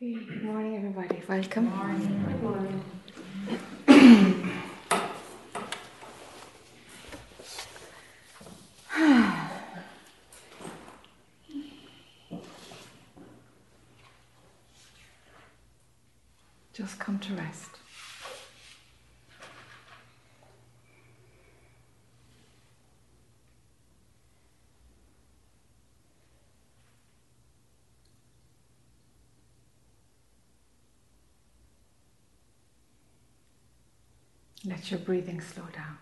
Okay, good morning, everybody. Welcome. Good morning. Just come to rest. Let your breathing slow down.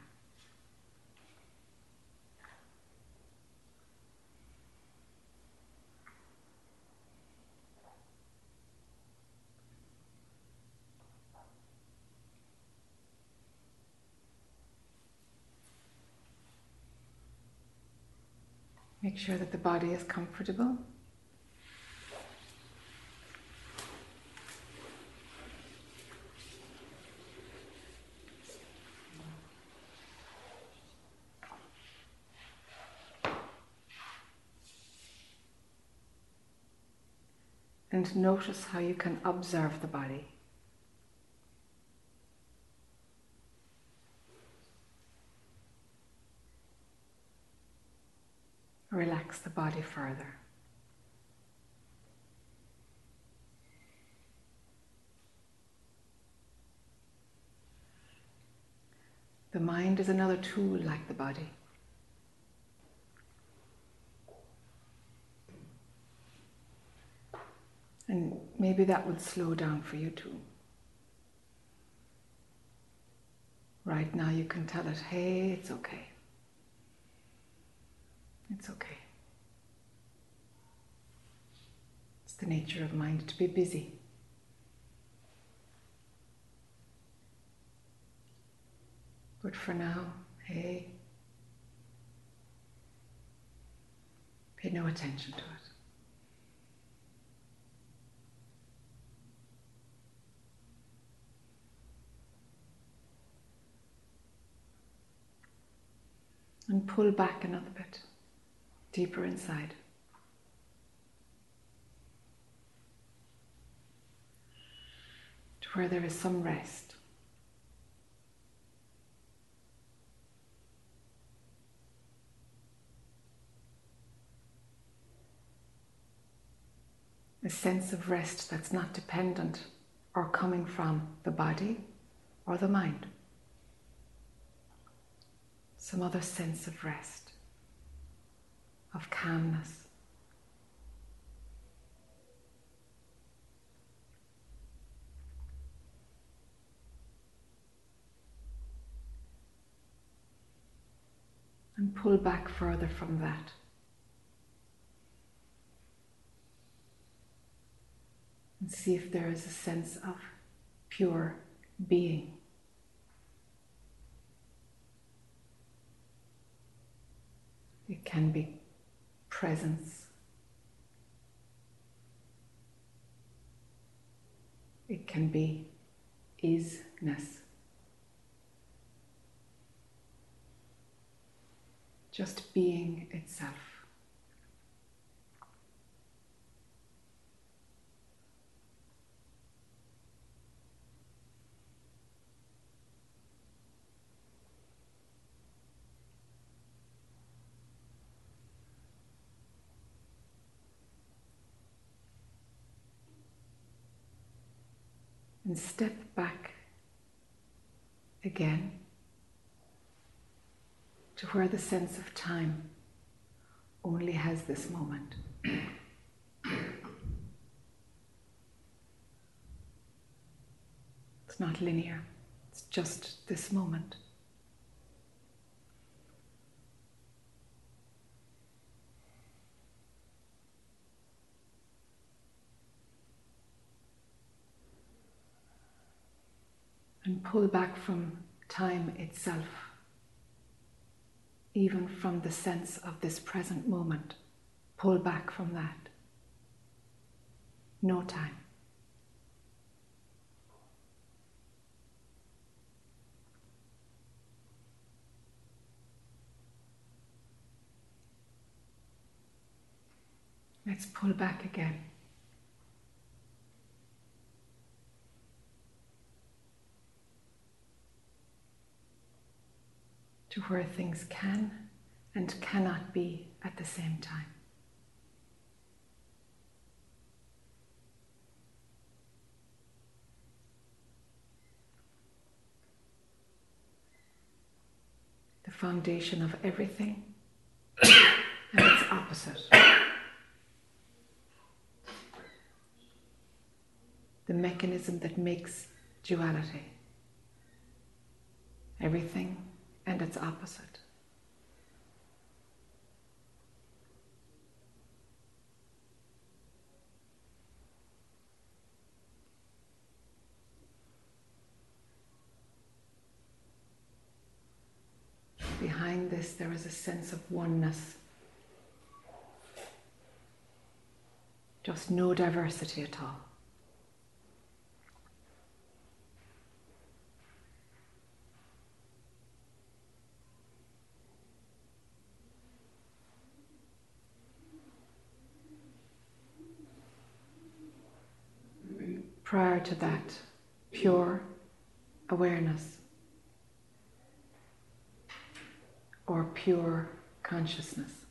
Make sure that the body is comfortable. And notice how you can observe the body. Relax the body further. The mind is another tool like the body. And maybe that would slow down for you too. Right now, you can tell it, hey, it's okay. It's okay. It's the nature of mind to be busy. But for now, hey, pay no attention to it. And pull back another bit, deeper inside. To where there is some rest. A sense of rest that's not dependent or coming from the body or the mind some other sense of rest, of calmness. And pull back further from that. And see if there is a sense of pure being. It can be presence. It can be isness. Just being itself. And step back again to where the sense of time only has this moment. it's not linear, it's just this moment. And pull back from time itself, even from the sense of this present moment. Pull back from that. No time. Let's pull back again. To where things can and cannot be at the same time. The foundation of everything and its opposite. The mechanism that makes duality. Everything and its opposite. Behind this, there is a sense of oneness. Just no diversity at all. Prior to that, pure awareness. or pure consciousness.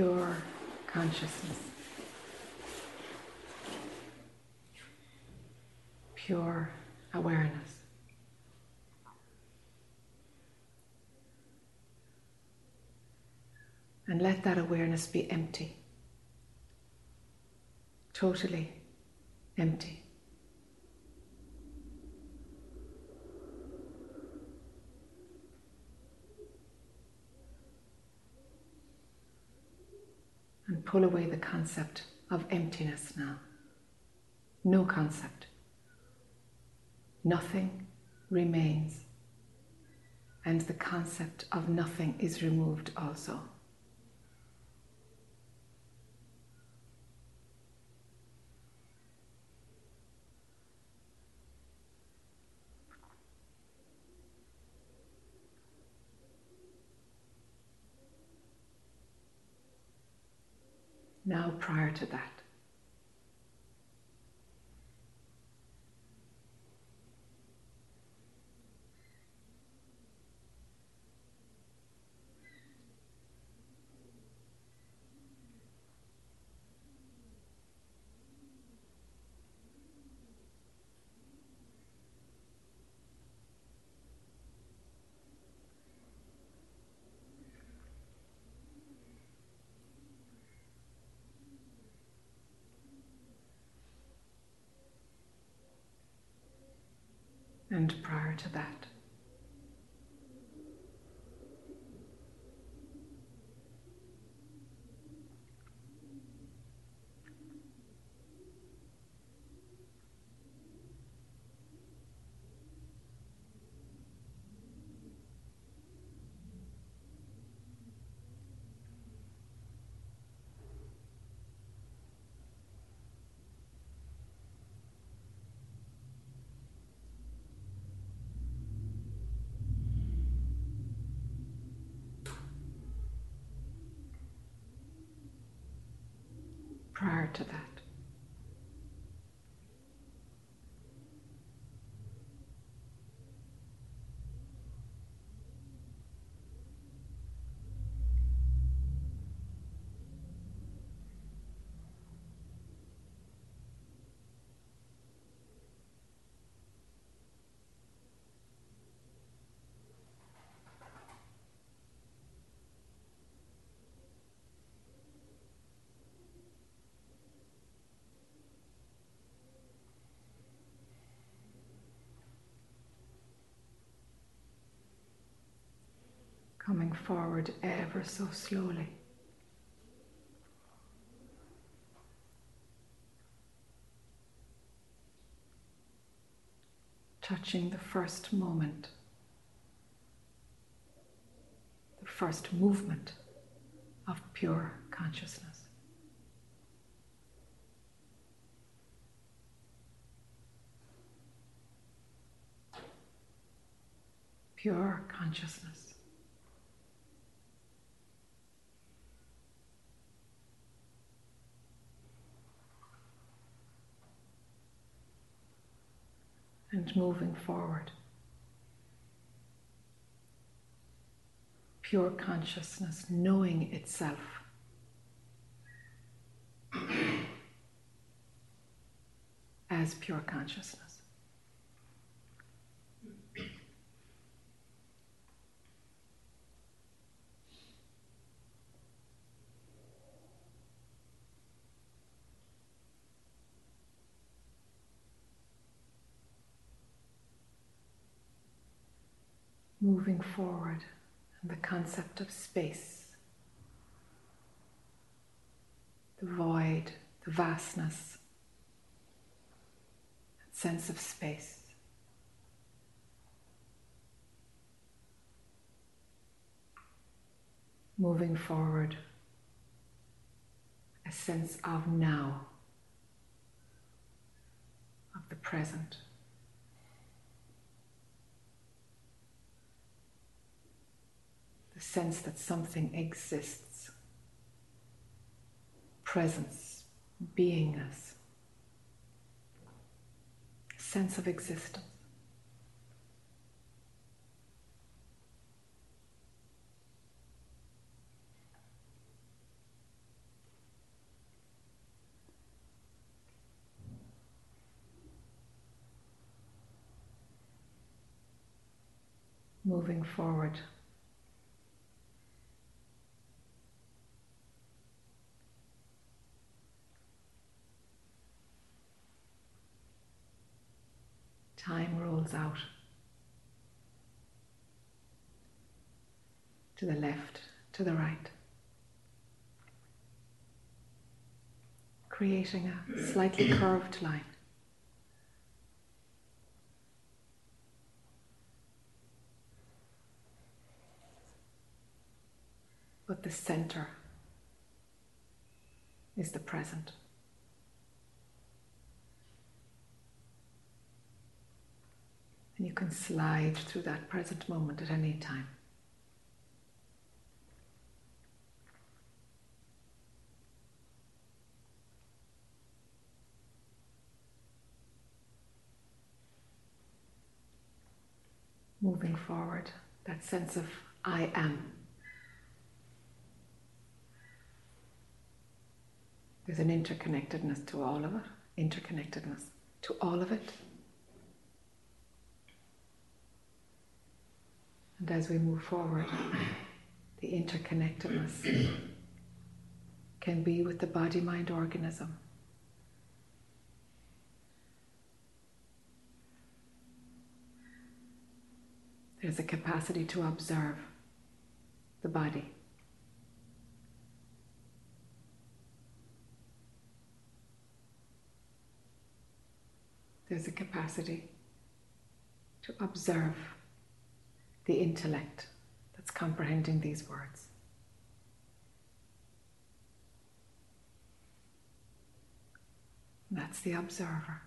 Pure consciousness. pure awareness. And let that awareness be empty, totally empty. And pull away the concept of emptiness now. No concept nothing remains, and the concept of nothing is removed also. Now, prior to that, and prior to that. Prior to that. forward ever so slowly. Touching the first moment, the first movement of pure consciousness. pure consciousness. And moving forward. Pure consciousness knowing itself. as pure consciousness. Moving forward and the concept of space, the void, the vastness, sense of space. Moving forward, a sense of now, of the present. The sense that something exists, presence, beingness sense of existence. Moving forward. Time rolls out to the left, to the right, creating a slightly curved line. But the center is the present. And you can slide through that present moment at any time. Moving forward, that sense of I am. There's an interconnectedness to all of it, interconnectedness to all of it. And as we move forward, the interconnectedness can be with the body mind organism. There's a capacity to observe the body. There's a capacity to observe the intellect that's comprehending these words. That's the observer.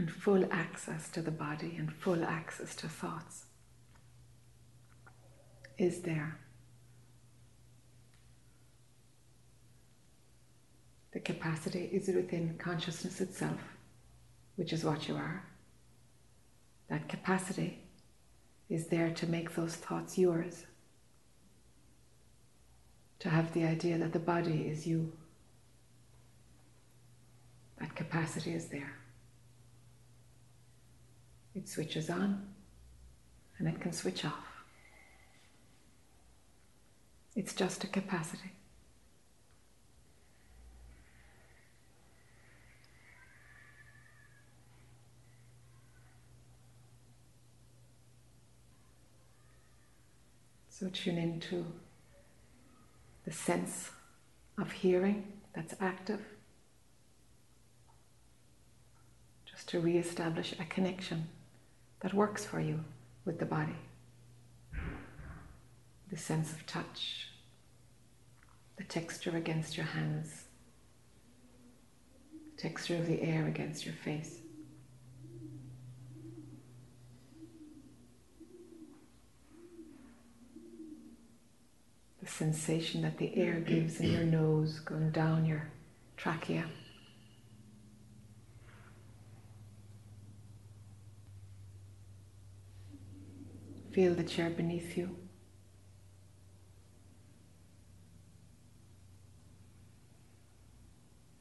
and full access to the body and full access to thoughts is there. The capacity is within consciousness itself, which is what you are. That capacity is there to make those thoughts yours, to have the idea that the body is you. That capacity is there. It switches on and it can switch off. It's just a capacity. So tune into the sense of hearing that's active. Just to re establish a connection that works for you with the body. The sense of touch, the texture against your hands, the texture of the air against your face. The sensation that the air gives in your nose going down your trachea. Feel the chair beneath you.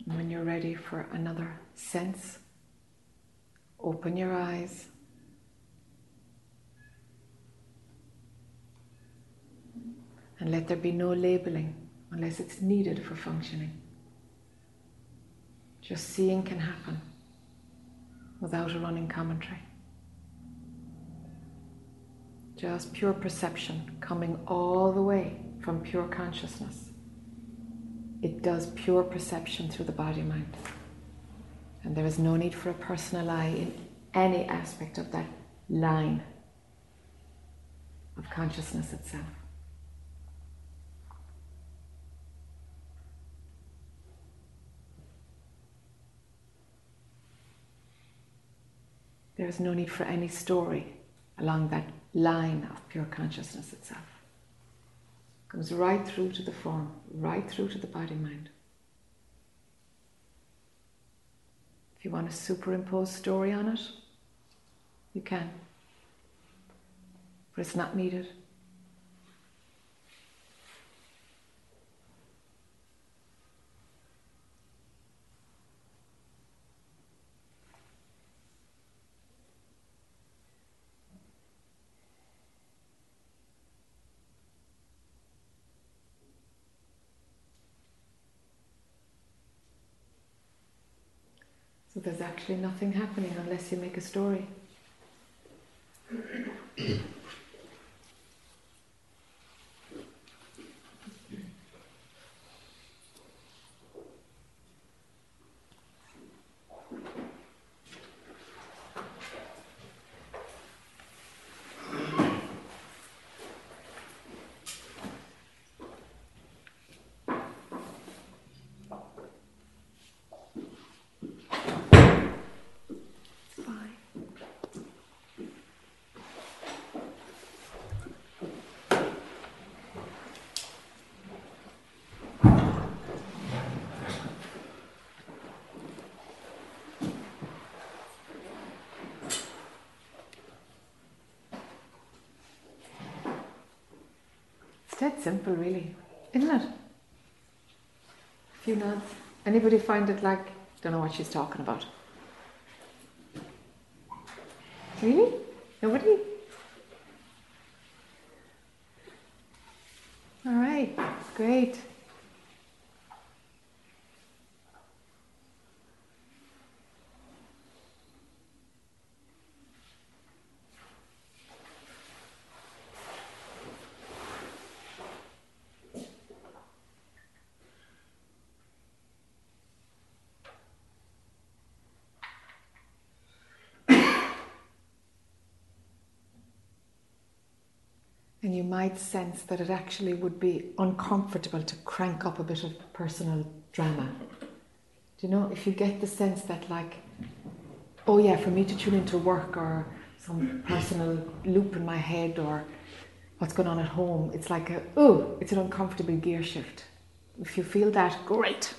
When you're ready for another sense, open your eyes. And let there be no labeling unless it's needed for functioning. Just seeing can happen without a running commentary. Just pure perception coming all the way from pure consciousness. It does pure perception through the body mind. And there is no need for a personal I in any aspect of that line of consciousness itself. There is no need for any story along that line of pure consciousness itself. Comes right through to the form, right through to the body mind. If you want to superimpose story on it, you can. But it's not needed. So there's actually nothing happening unless you make a story. That simple, really, isn't it? A few nods. Anybody find it like, don't know what she's talking about? Really? Nobody? All right, great. And you might sense that it actually would be uncomfortable to crank up a bit of personal drama. Do you know, if you get the sense that, like, oh yeah, for me to tune into work or some personal loop in my head or what's going on at home, it's like a, oh, it's an uncomfortable gear shift. If you feel that, great.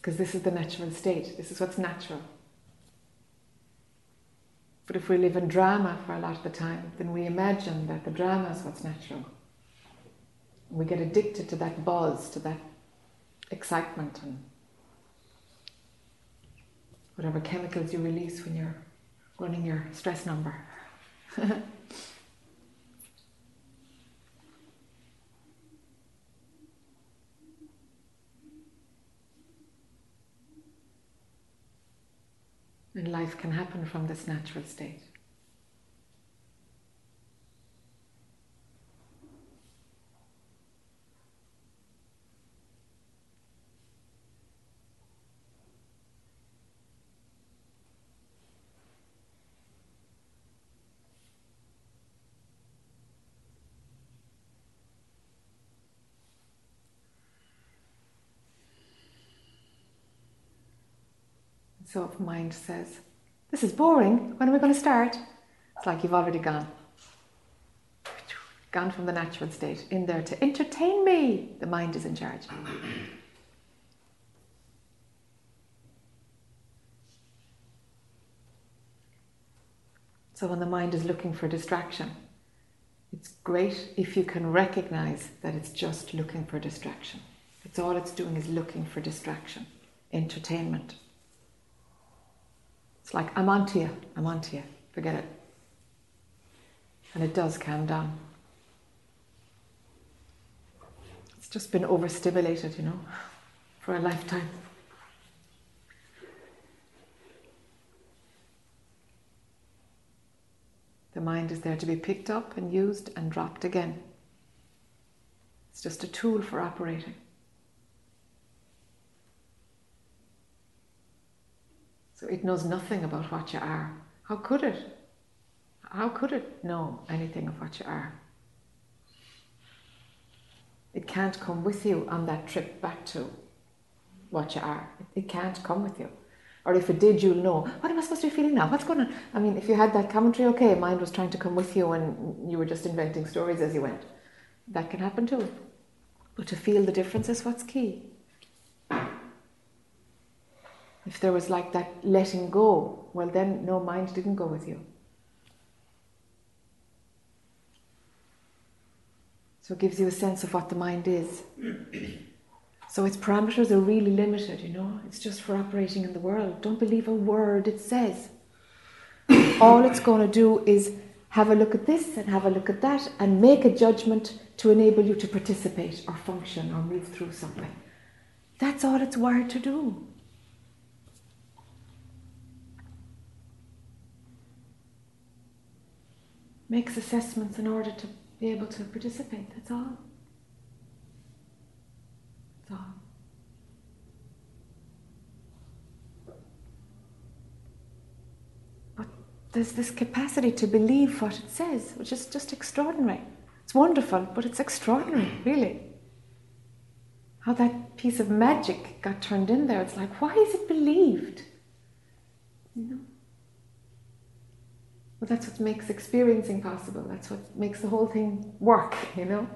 Because this is the natural state, this is what's natural. But if we live in drama for a lot of the time, then we imagine that the drama is what's natural. We get addicted to that buzz, to that excitement, and whatever chemicals you release when you're running your stress number. And life can happen from this natural state. So if mind says, This is boring, when are we going to start? It's like you've already gone. Gone from the natural state in there to entertain me. The mind is in charge. So when the mind is looking for distraction, it's great if you can recognize that it's just looking for distraction. It's all it's doing is looking for distraction, entertainment. It's like, I'm onto you, I'm onto you, forget it. And it does calm down. It's just been overstimulated, you know, for a lifetime. The mind is there to be picked up and used and dropped again. It's just a tool for operating. So it knows nothing about what you are. How could it? How could it know anything of what you are? It can't come with you on that trip back to what you are. It can't come with you. Or if it did, you'll know, what am I supposed to be feeling now? What's going on? I mean, if you had that commentary, okay, mind was trying to come with you and you were just inventing stories as you went. That can happen too. But to feel the difference is what's key. If there was like that letting go, well, then no, mind didn't go with you. So it gives you a sense of what the mind is. So its parameters are really limited, you know. It's just for operating in the world. Don't believe a word it says. All it's going to do is have a look at this and have a look at that and make a judgment to enable you to participate or function or move through something. That's all it's wired to do. Makes assessments in order to be able to participate, that's all. thought. But there's this capacity to believe what it says, which is just extraordinary. It's wonderful, but it's extraordinary, really. How that piece of magic got turned in there. It's like, why is it believed? You know? Well, that's what makes experiencing possible. That's what makes the whole thing work, you know?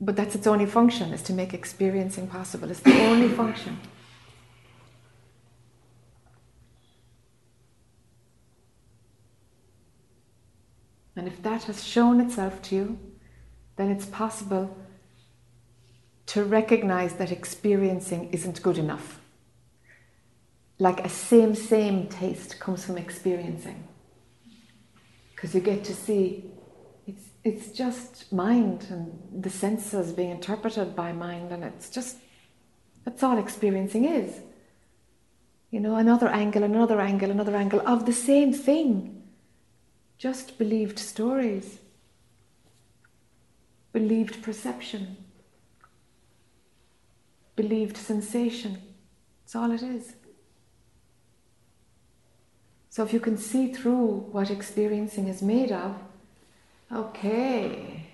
But that's its only function, is to make experiencing possible. It's the only function. And if that has shown itself to you, then it's possible to recognize that experiencing isn't good enough. Like a same, same taste comes from experiencing. Because you get to see it's it's just mind and the senses being interpreted by mind, and it's just that's all experiencing is. You know, another angle, another angle, another angle of the same thing. Just believed stories, believed perception, believed sensation. That's all it is. So if you can see through what experiencing is made of, Okay.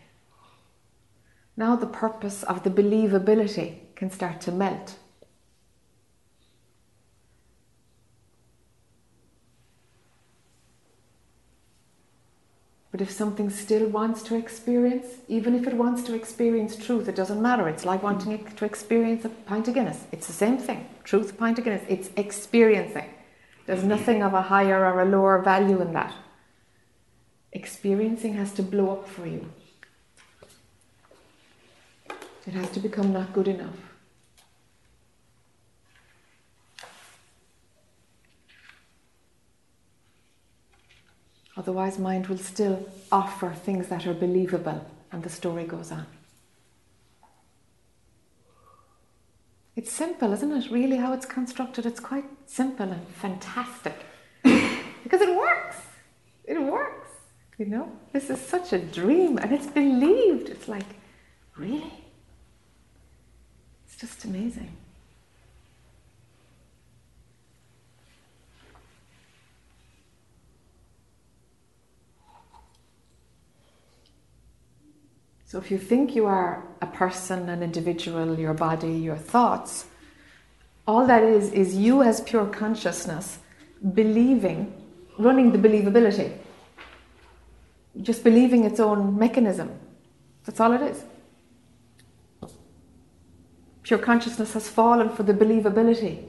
Now the purpose of the believability can start to melt. But if something still wants to experience, even if it wants to experience truth, it doesn't matter. It's like wanting to experience a pint of Guinness. It's the same thing. Truth, pint of Guinness. It's experiencing. There's nothing of a higher or a lower value in that experiencing has to blow up for you. It has to become not good enough. Otherwise, mind will still offer things that are believable, and the story goes on. It's simple, isn't it? Really, how it's constructed, it's quite simple and fantastic. because it works. It works. You know, this is such a dream and it's believed. It's like, really? It's just amazing. So if you think you are a person, an individual, your body, your thoughts, All that is, is you as pure consciousness believing, running the believability. Just believing its own mechanism. That's all it is. Pure consciousness has fallen for the believability,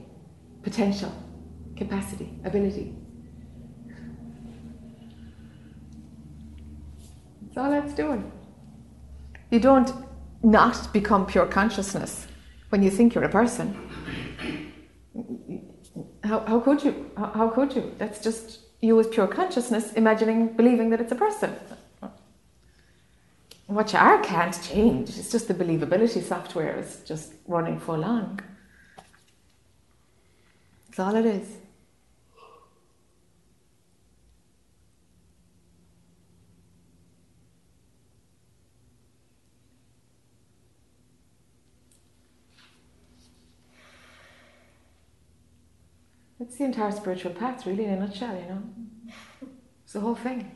potential, capacity, ability. That's all that's doing. You don't not become pure consciousness when you think you're a person. How, how could you? How, how could you? That's just you as pure consciousness imagining, believing that it's a person. What you are can't change. It's just the believability software is just running full on. That's all it is. It's the entire spiritual path, really, in a nutshell, you know. It's the whole thing.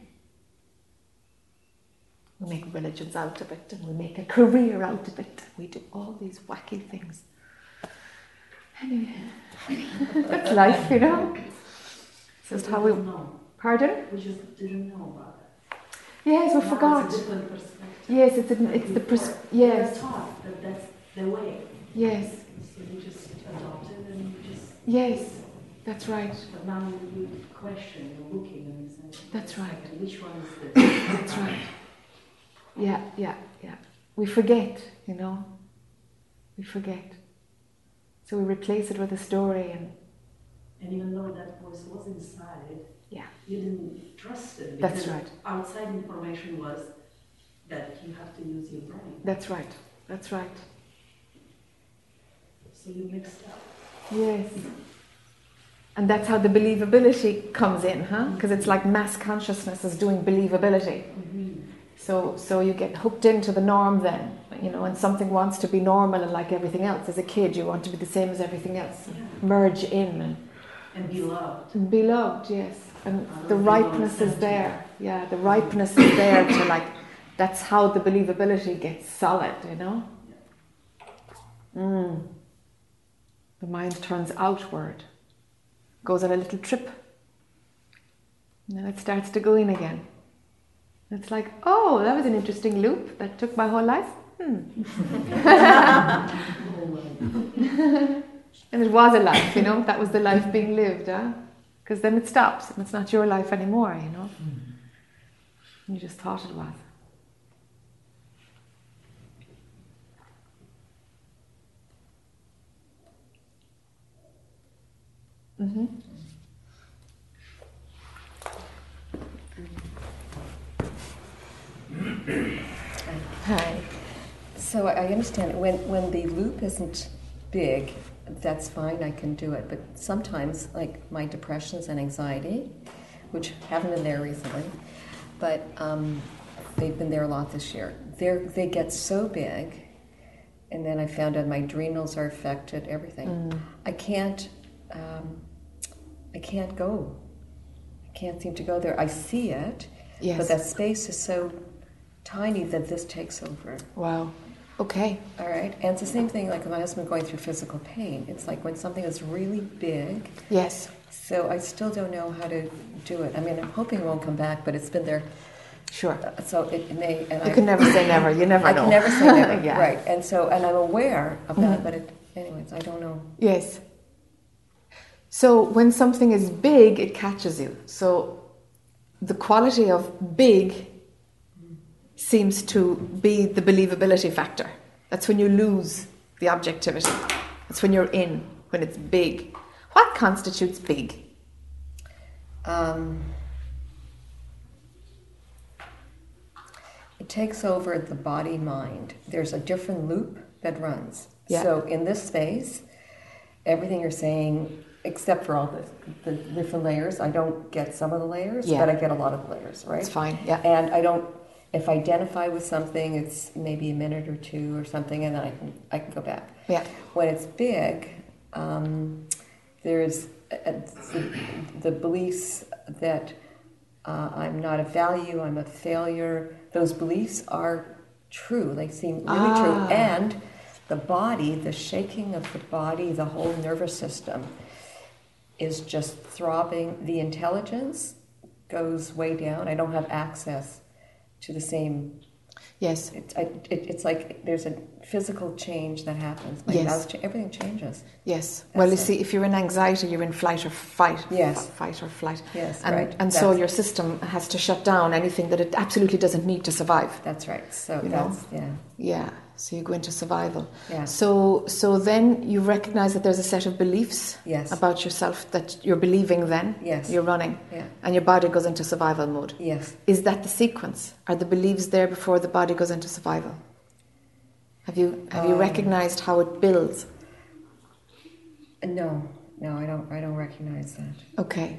We make religions out of it and we make a career out of it. We do all these wacky things. Anyway, that's life, you know. It's just how we. Know. Pardon? We just didn't know about it. Yes, we Now forgot. It's a different. Yes, it's a, it's the pers- were yes, taught that that's the way. yes, So we just adopted and we just. yes. That's right. But now you question, you're looking and you say. That's right. "Okay, Which one is this? That's right. Yeah, yeah, yeah. We forget, you know. We forget. So we replace it with a story and And even though that voice was inside, yeah, you didn't trust it. That's because right. Outside information was that you have to use your brain. that's right. That's right. So you mixed up. Yes. And that's how the believability comes in, huh? Because it's like mass consciousness is doing believability. So, so you get hooked into the norm then, you know, and something wants to be normal and like everything else. As a kid, you want to be the same as everything else, Yeah. merge in and, And be loved. and be loved, yes. And the ripeness is there. Yeah, the ripeness is there to like, that's how the believability gets solid, you know? Mm. The mind turns outward, goes on a little trip, and it starts to go in again. It's like, oh, that was an interesting loop that took my whole life. Hmm. and it was a life, you know, that was the life being lived, huh? Because then it stops and it's not your life anymore, you know. You just thought it was. Mm-hmm. Hi. So I understand when, when the loop isn't big, that's fine, I can do it. But sometimes, like my depressions and anxiety, which haven't been there recently, but um, they've been there a lot this year. They're, they get so big, and then I found out my adrenals are affected, everything. Mm. I can't, um, I can't go. I can't seem to go there. I see it, Yes. but that space is so tiny that this takes over. Wow. Okay. All right, and it's the same thing like my husband going through physical pain. It's like when something is really big. Yes. So I still don't know how to do it. I mean, I'm hoping it won't come back, but it's been there. Sure. uh, So it may. And You I can never say never. You never I know. can never say never. Yeah. Right, and so and I'm aware of that, Mhm. but it, anyways, I don't know. Yes. So when something is big, it catches you. So the quality of big seems to be the believability factor. That's when you lose the objectivity. That's when you're in, when it's big. What constitutes big? Um, it takes over the body mind. There's a different loop that runs. Yeah. So in this space, everything you're saying, except for all the, the different layers, I don't get some of the layers, Yeah. but I get a lot of the layers, right? It's fine. Yeah. And I don't. If I identify with something, it's maybe a minute or two or something, and then I can I can go back. Yeah. When it's big, um, there's uh, the, the beliefs that uh, I'm not of value, I'm a failure. Those beliefs are true. They seem really Ah. true, and the body, the shaking of the body, the whole nervous system is just throbbing. The intelligence goes way down. I don't have access to the same. Yes. It, I, it, it's like there's a physical change that happens. My Yes. cha- everything changes. Yes. Well, you it. see, if you're in anxiety, you're in flight or fight. Yes. Fight or flight. Yes, And, right. and so your system has to shut down anything that it absolutely doesn't need to survive. That's right. So You know? yeah, Yeah. So you go into survival. yeah. So, so then you recognize that there's a set of beliefs Yes. about yourself that you're believing then. Yes. You're running. Yeah. And your body goes into survival mode. Yes. Is that the sequence? Are the beliefs there before the body goes into survival? Have you have you Um, recognized how it builds? No, no, I don't. I don't recognize that. Okay.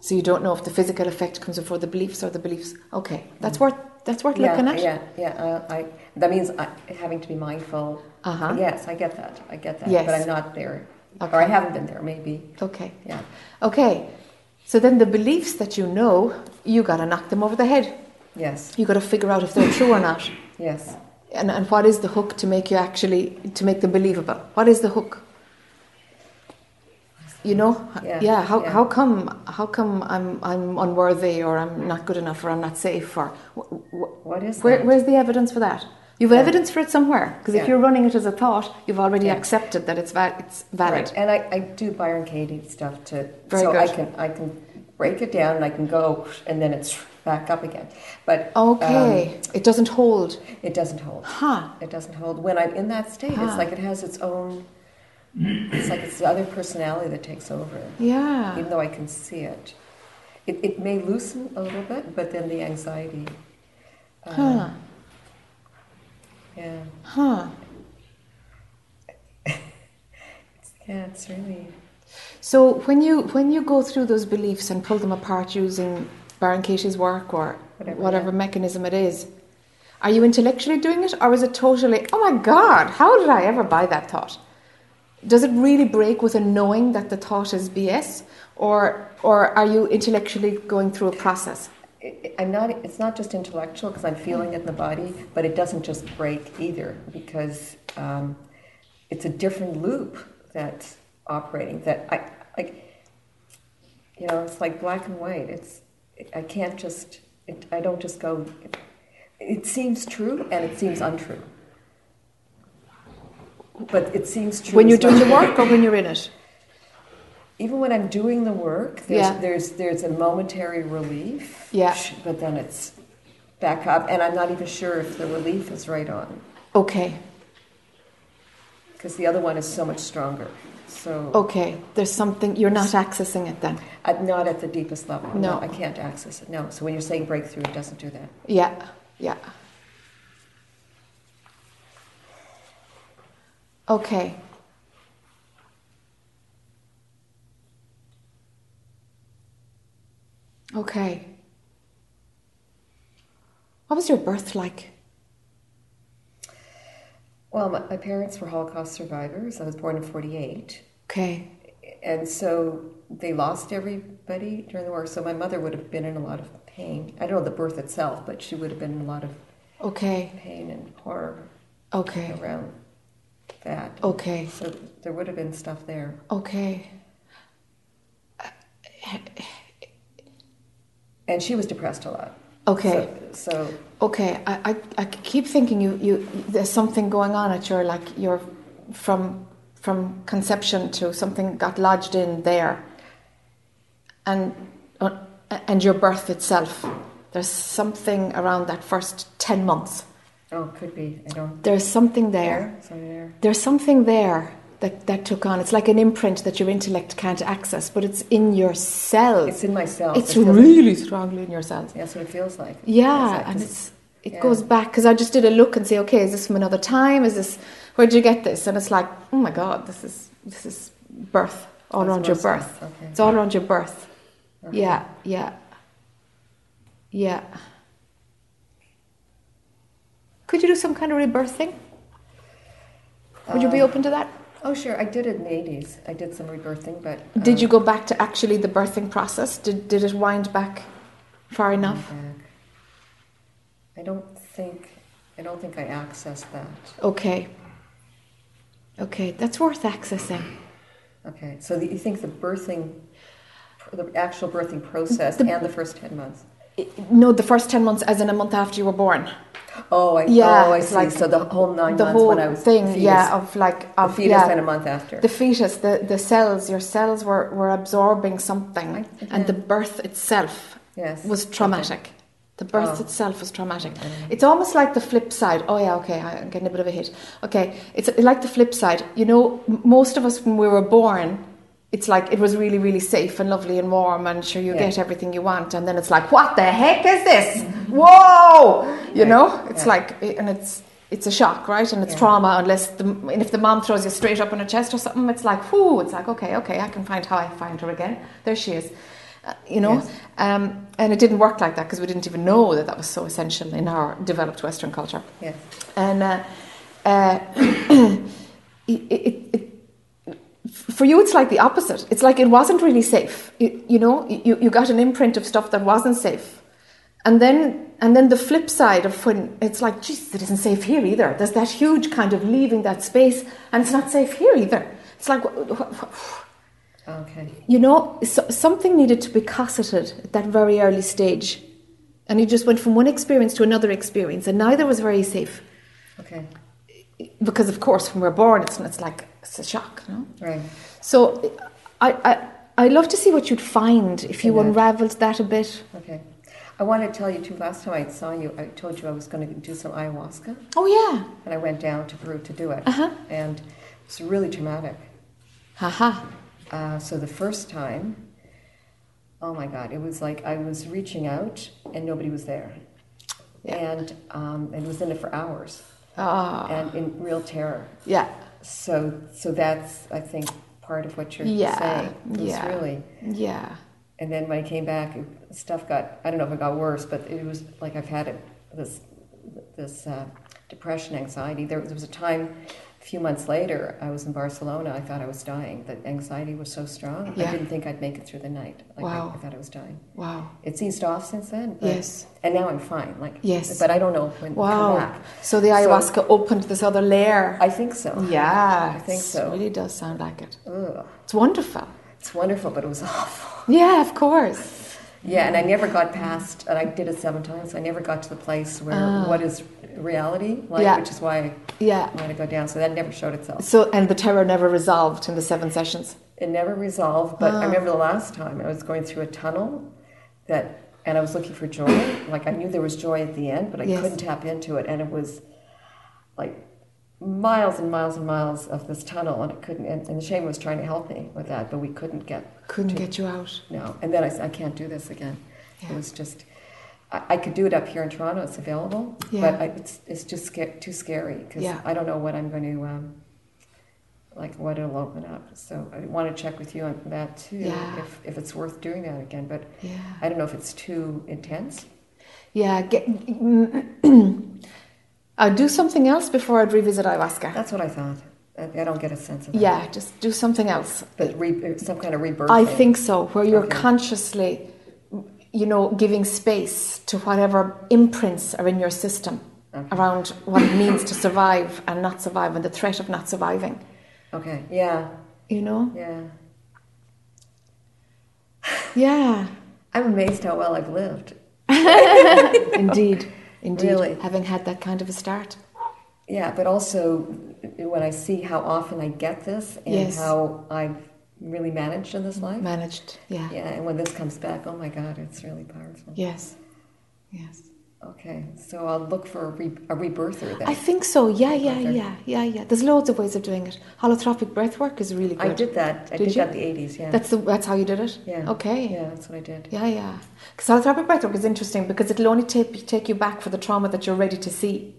So you don't know if the physical effect comes before the beliefs or the beliefs. Okay, that's worth that's worth yeah, looking at. Yeah, yeah. Uh, I that means I, having to be mindful. Uh huh. Yes, I get that. I get that. Yes. But I'm not there, Okay. or I haven't been there. Maybe. Okay. Yeah. Okay. So then the beliefs that you know, you got to knock them over the head. Yes. You got to figure out if they're true or not. Yes. And and what is the hook to make you actually to make them believable? What is the hook? You know, Yeah, How yeah. how come how come I'm I'm unworthy or I'm not good enough or I'm not safe or wh- wh- What is Where, that? where's the evidence for that? You've Yeah. evidence for it somewhere. Because if you're running it as a thought, you've already Yeah. accepted that it's, va- it's valid. Right. And I, I do Byron Katie stuff to Very so I can I can break it down and I can go and then it's back up again. But Okay. um, it doesn't hold. it doesn't hold. Huh. It doesn't hold. When I'm in that state, Huh. it's like it has its own. It's like it's the other personality that takes over. Yeah. even though I can see it. It, it may loosen a little bit, but then the anxiety. um, Huh. Yeah. Huh. Yeah, it's really. So when you when you go through those beliefs and pull them apart using Byron Katie's work or Whatever, whatever, yeah. mechanism it is, are you intellectually doing it or is it totally, oh my God, how did I ever buy that thought? Does it really break with a knowing that the thought is BS or or are you intellectually going through a process? I'm not. It's not just intellectual because I'm feeling it in the body, but it doesn't just break either because um, it's a different loop that's operating. That I like. You know, it's like black and white. It's. I can't just. It, I don't just go. It, it seems true and it seems untrue. But it seems true. When you're doing the work or when you're in it? even when I'm doing the work, there's, Yeah. there's, there's a momentary relief. Yeah. But then it's back up, and I'm not even sure if the relief is right on, Okay, because the other one is so much stronger. So, okay. There's something, you're not accessing it then. at, not at the deepest level. No. I can't access it. No. So when you're saying breakthrough, it doesn't do that. Yeah, yeah. Okay. Okay. What was your birth like? Well, my, my parents were Holocaust survivors. I was born in 48. Okay. And so they lost everybody during the war. So my mother would have been in a lot of pain. I don't know the birth itself, but she would have been in a lot of Okay. pain and horror Okay. around that. Okay. So there would have been stuff there. Okay. And she was depressed a lot. Okay. So, so Okay, I, I, I keep thinking you, you there's something going on at your like your from from conception to something got lodged in there, and uh, and your birth itself. There's something around that first ten months. Oh, could be. I don't. There's something there. Something there. There's something there that that took on. It's like an imprint that your intellect can't access, but it's in your cells. It's in my cells. It's It feels like- really strongly in your cells. that's what it feels like. Yeah, like and it's it yeah. goes back because I just did a look and say, okay, is this from another time? Is this where did you get this? And it's like, oh my god, this is this is birth all That's around your birth. Okay. It's all around your birth. Okay. Yeah, yeah, yeah. Could you do some kind of rebirthing? Would you be Um, open to that? Oh, sure. I did it in the 80s. I did some rebirthing, but. Did um, you go back to actually the birthing process? Did did it wind back far enough? back? I don't think. I don't think I accessed that. Okay. Okay, that's worth accessing. Okay, so the, you think the birthing, the actual birthing process The- and the first 10 months? No, the first 10 months, as in a month after you were born. Oh, I, Yeah, oh, I see. like so the whole nine the months whole when I was thing, fetus, yeah, of like, the of, fetus yeah, and a month after. the fetus, the, the cells, your cells were, were absorbing something, I- and the birth itself yes. was traumatic. The birth Oh. itself was traumatic. Okay. It's almost like the flip side. Oh yeah, okay, I'm getting a bit of a hit. Okay, it's like the flip side. You know, m- most of us when we were born, it's like it was really, really safe and lovely and warm, and sure you Yeah. get everything you want, and then it's like, what the heck is this? Whoa! You Right, know, it's yeah. like, and it's it's a shock, right? And it's Yeah. trauma. Unless the and if the mom throws you straight up on her chest or something, it's like, whoo! It's like, okay, okay, I can find how I find her again. There she is. Uh, you know, Yes. um, and it didn't work like that because we didn't even know that that was so essential in our developed Western culture. Yes. And uh, uh, it, it, it, for you, it's like the opposite. It's like it wasn't really safe. You, you know, you, you got an imprint of stuff that wasn't safe. And then, and then the flip side of when it's like, Jesus, it isn't safe here either. There's that huge kind of leaving that space, and it's not safe here either. It's like, Okay. you know, so, something needed to be cosseted at that very early stage. And you just went from one experience to another experience, and neither was very safe. Okay. Because, of course, when we're born, it's, it's like it's a shock, no? Right. So I, I, I'd love to see what you'd find if you unravelled that a bit. Okay. I want to tell you too. Last time I saw you, I told you I was going to do some ayahuasca, Oh, yeah. and I went down to Peru to do it, Uh-huh. and it's really traumatic. Haha. Uh, so the first time, oh my God, it was like I was reaching out and nobody was there, Yeah. and um, and was in it for hours Ah. and in real terror. yeah. So so that's I think part of what you're Yeah, saying. Was yeah. really. Yeah. And then when I came back, stuff got, I don't know if it got worse, but it was like I've had it, this, this uh, depression, anxiety. There, there was a time, few months later, I was in Barcelona, I thought I was dying. The anxiety was so strong, Yeah. I didn't think I'd make it through the night. Like Wow. I, I thought I was dying. Wow. It's eased off since then. Yes. And now I'm fine. Like, Yes. But I don't know when to Wow. come back. So the ayahuasca opened this other layer. I think so. yeah. I think so. It really does sound like it. Ugh. It's wonderful. It's wonderful, but it was awful. Yeah, of course. Yeah, and I never got past, and I did it seven times. I never got to the place where Ah. what is reality like, Yeah. which is why I Yeah. want to go down. So that never showed itself. So, and the terror never resolved in the seven sessions. It never resolved. But Ah. I remember the last time I was going through a tunnel that, and I was looking for joy. Like I knew there was joy at the end, but I Yes. couldn't tap into it, and it was like miles and miles and miles of this tunnel, and it couldn't. And, and the shame was trying to help me with that, but we couldn't get Couldn't to- get you out. No, and then I said, I can't do this again. Yeah. It was just, I, I could do it up here in Toronto, it's available, Yeah. but I, it's, it's just sca- too scary because Yeah. I don't know what I'm going to, um, like what it'll open up. So I want to check with you on that too, Yeah. if, if it's worth doing that again. But Yeah. I don't know if it's too intense. Yeah. Get, I'd do something else before I'd revisit ayahuasca. That's what I thought. I, I don't get a sense of that. Yeah, just do something else. But re, some kind of rebirth. I think so, where you're Okay. consciously, you know, giving space to whatever imprints are in your system Okay. around what it means to survive and not survive and the threat of not surviving. Okay, yeah, You know? yeah. Yeah. I'm amazed how well I've lived. Indeed. Indeed. Really? Having had that kind of a start. Yeah, but also when I see how often I get this and Yes. how I've really managed in this life. Managed. Yeah. Yeah, and when this comes back, oh my God, it's really powerful. Yes. Yes. Okay, so I'll look for a, re- a rebirther then. I think so. Yeah, yeah, yeah, yeah, yeah. There's loads of ways of doing it. Holotropic breath work is really good. I did that. I Did did, you? that in the 80s, yeah. That's the that's how you did it. yeah. Okay. Yeah, that's what I did. Yeah, yeah. Because holotropic breathwork is interesting because it'll only take take you back for the trauma that you're ready to see.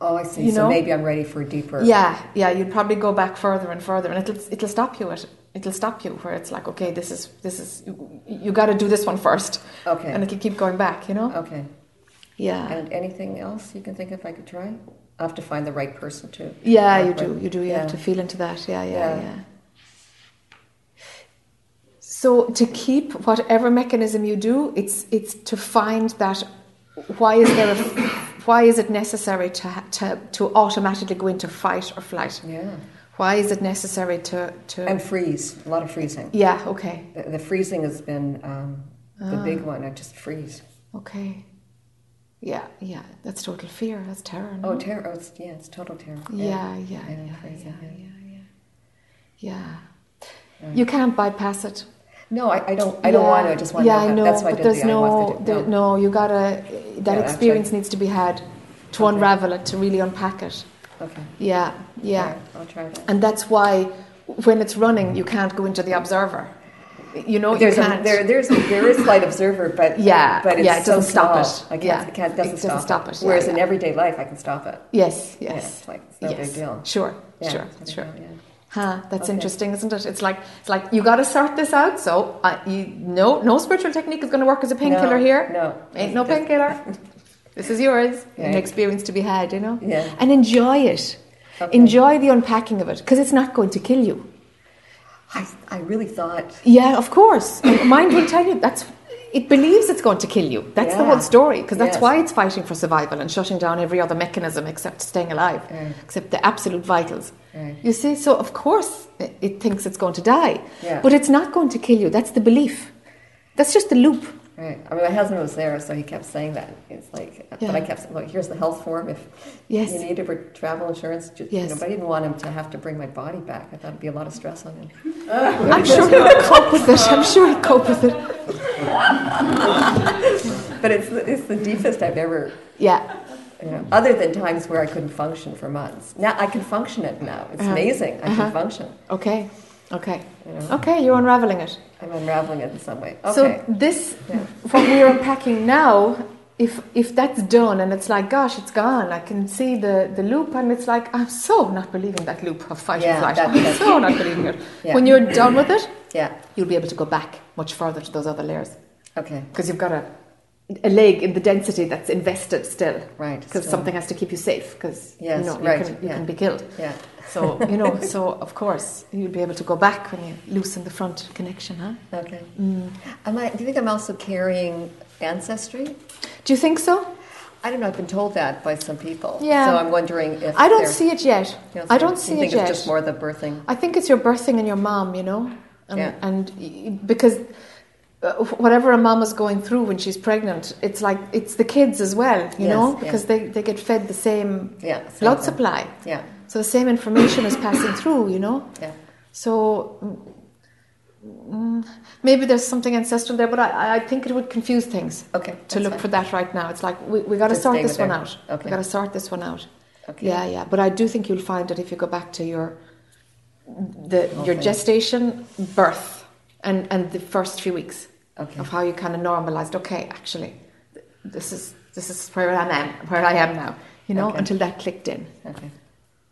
Oh, I see. You so know? maybe I'm ready for a deeper. Yeah, yeah. You'd probably go back further and further, and it'll it'll stop you at it'll stop you where it's like, okay, this is this is you, you got to do this one first, Okay. and it'll keep going back. You know. Okay. Yeah. And anything else you can think of I could try? I have to find the right person to. Yeah, you do. You do. You Yeah. have to feel into that. Yeah, yeah, Yeah. yeah. So to keep whatever mechanism you do, it's it's to find that why is there a why is it necessary to to to automatically go into fight or flight? Yeah. Why is it necessary to to? And freeze, a lot of freezing. yeah. Okay. The, the freezing has been um, the big Ah. one. I just freeze. Okay. Yeah. Yeah. That's total fear. That's terror. No? Oh, terror! Oh, it's, yeah, it's total terror. Yeah. Yeah. Yeah. Yeah. Yeah. yeah. Yeah. Yeah. You can't bypass it. No, I, I don't. I don't Yeah, want to. I just want yeah, to. I know, That's why I but did there's the no, there- no, you gotta. That Yeah, experience actually. needs to be had to Okay. unravel it, to really unpack it. Okay. Yeah, yeah, Alright, I'll try that. and that's why when it's running, you can't go into the observer. You know, There's you a, there, there's there is light observer, but Yeah, but it's yeah, it so doesn't stop small. it. I can't, Yeah, it can't, doesn't, it doesn't stop it, yeah, Whereas in yeah. everyday life, I can stop it. yes, Yeah, yes, it's like it's no yes. big deal. Sure, Yeah, sure, it's no big sure. deal, yeah. Huh, that's Okay. interesting, isn't it? It's like it's like you got to sort this out. So uh, you no no spiritual technique is going to work as a painkiller No, here. No, Ain't no painkiller. this is yours. Yeah. An experience to be had, you know. Yeah. And enjoy it. Okay. Enjoy the unpacking of it because it's not going to kill you. I, I really thought. Yeah, of course. Mind will tell you that's. It believes it's going to kill you. That's the Yeah. whole story because that's Yes. why it's fighting for survival and shutting down every other mechanism except staying alive, Right. except the absolute vitals. Right. You see, so of course it, it thinks it's going to die, Yeah. but it's not going to kill you. That's the belief. That's just the loop. Right. I mean, my husband was there, so he kept saying that. It's like, Yeah. but I kept saying, look, here's the health form. If Yes. you need it for travel insurance, just, you Yes. know, but I didn't want him to have to bring my body back. I thought it'd be a lot of stress on him. I'm sure he'll cope with it. I'm sure he'll cope with it. But it's it's the deepest I've ever, Yeah. You know, other than times where I couldn't function for months. Now I can function it now. It's Uh-huh. amazing. I Uh-huh. can function. Okay. Okay. You know, Okay. You're unraveling it. I'm unraveling it in some way. Okay. So this, Yeah. what we're unpacking now, if if that's done and it's like, gosh, it's gone. I can see the, the loop, and it's like, I'm so not believing that loop of fight Yeah, or flight. that- I'm so not believing it. Yeah. When you're done with it, yeah. you'll be able to go back much further to those other layers Okay. because you've got a a leg in the density that's invested still. Right. Because so- something has to keep you safe. Because Yes, you know you right, can you yeah. can be killed. Yeah. So you know. so of course you'll be able to go back when you loosen the front connection, huh? Okay. Mm. Am I, do you think I'm also carrying ancestry? Do you think so? I don't know. I've been told that by some people. Yeah. So I'm wondering if I don't see it yet. you know, I don't you see it yet. just more the birthing. I think it's your birthing and your mom, you know, and, Yeah. and because whatever a mom is going through when she's pregnant, it's like it's the kids as well, you Yes, know, yeah. because they, they get fed the same Yeah. same blood thing. supply, Yeah. so the same information is passing through, you know. Yeah. So mm, maybe there's something ancestral there, but I, I think it would confuse things Okay. to look fine. for that right now. It's like we, we got to sort this one her. out. Okay. We got to sort this one out. Okay. Yeah, yeah. But I do think you'll find that if you go back to your the your gestation, birth, and and the first few weeks Okay. of how you kind of normalized. Okay, actually, this is this is where I am where I am now. You know, Okay. until that clicked in, Okay.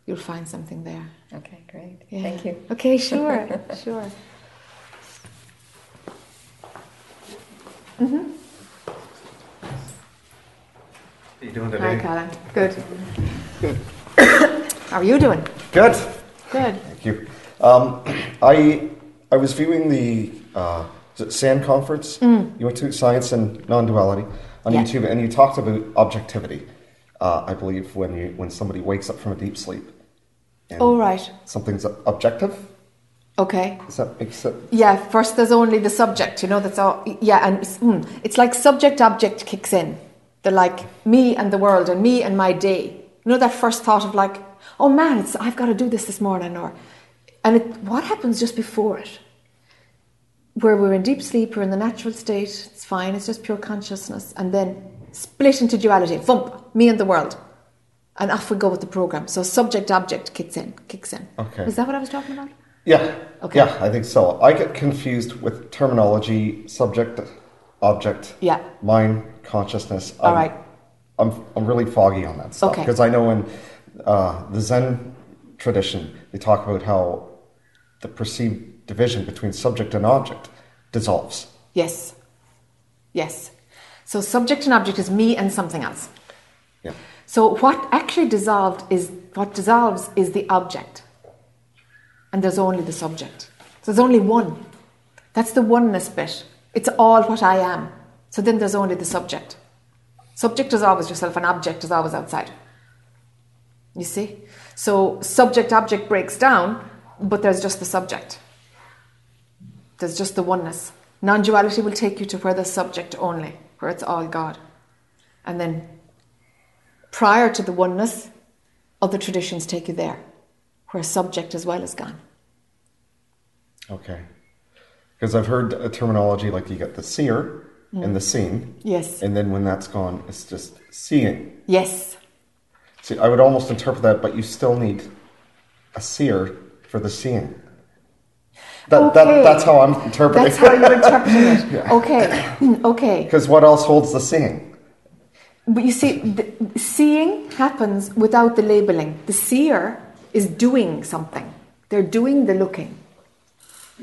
you'll find something there. Okay. Great. Yeah. Thank you. Okay, sure, sure. How are you doing today? Hi, today? Colin. Good. Good. How are you doing? Good. Good. Thank you. Um, I I was viewing the uh, is it SAND conference. You went to Science and Non-Duality on Mm. Yeah. YouTube, and you talked about objectivity. Uh, I believe when you when somebody wakes up from a deep sleep, All right. something's objective. Okay. Does that make sense? Yeah, first there's only the subject, you know, that's all. Yeah, and it's, mm, it's like subject object kicks in. They're like me and the world and me and my day. You know, that first thought of like, oh man, it's, I've got to do this this morning, or. And it, what happens just before it? Where we're in deep sleep, we're in the natural state, it's fine, it's just pure consciousness, and then split into duality, thump, me and the world. And off we go with the program. So subject object kicks in, kicks in. Okay. Is that what I was talking about? Yeah. Okay. Yeah, I think so. I get confused with terminology, subject, object, Yeah. mind, consciousness. All I'm- right. I'm, I'm really foggy on that stuff Okay. because I know in uh, the Zen tradition they talk about how the perceived division between subject and object dissolves. Yes. Yes. So subject and object is me and something else. Yeah. So what actually dissolved is what dissolves is the object. And there's only the subject. So there's only one. That's the oneness bit. It's all what I am. So then there's only the subject. Subject is always yourself, and object is always outside. You see? So subject object breaks down, but there's just the subject. There's just the oneness. Non duality will take you to where the subject only, where it's all God. And then prior to the oneness, other traditions take you there, where subject as well is gone. Okay. Because I've heard a terminology like you get the seer and the mm. seen, Yes. and then when that's gone, it's just seeing. Yes. See, I would almost interpret that, but you still need a seer for the seeing. That, Okay. that, that's how I'm interpreting That's how you're interpreting it. Okay. Okay. Because what else holds the seeing? But you see, the, seeing happens without the labeling. The seer is doing something. They're doing the looking.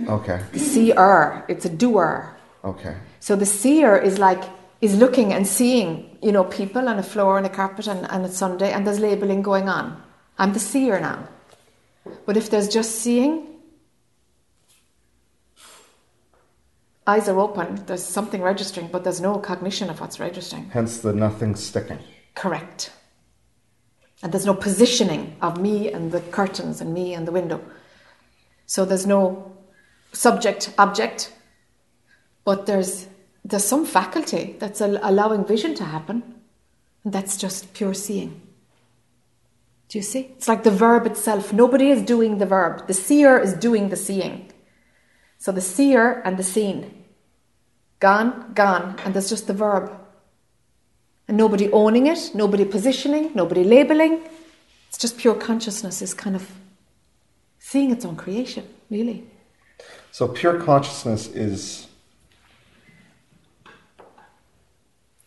Okay. The seer, it's a doer. Okay. So the seer is like is looking and seeing, you know, people on a floor and a carpet and, and it's Sunday and there's labeling going on. I'm the seer now. But if there's just seeing, eyes are open, there's something registering, but there's no cognition of what's registering. Hence the nothing sticking. Correct. And there's no positioning of me and the curtains and me and the window. So there's no subject object, but there's there's some faculty that's al- allowing vision to happen, and that's just pure seeing. Do you see? It's like the verb itself. Nobody is doing the verb. The seer is doing the seeing. So the seer and the seen. Gone, gone, and there's just the verb. And nobody owning it, nobody positioning, nobody labeling. It's just pure consciousness is kind of seeing its own creation, really. So pure consciousness is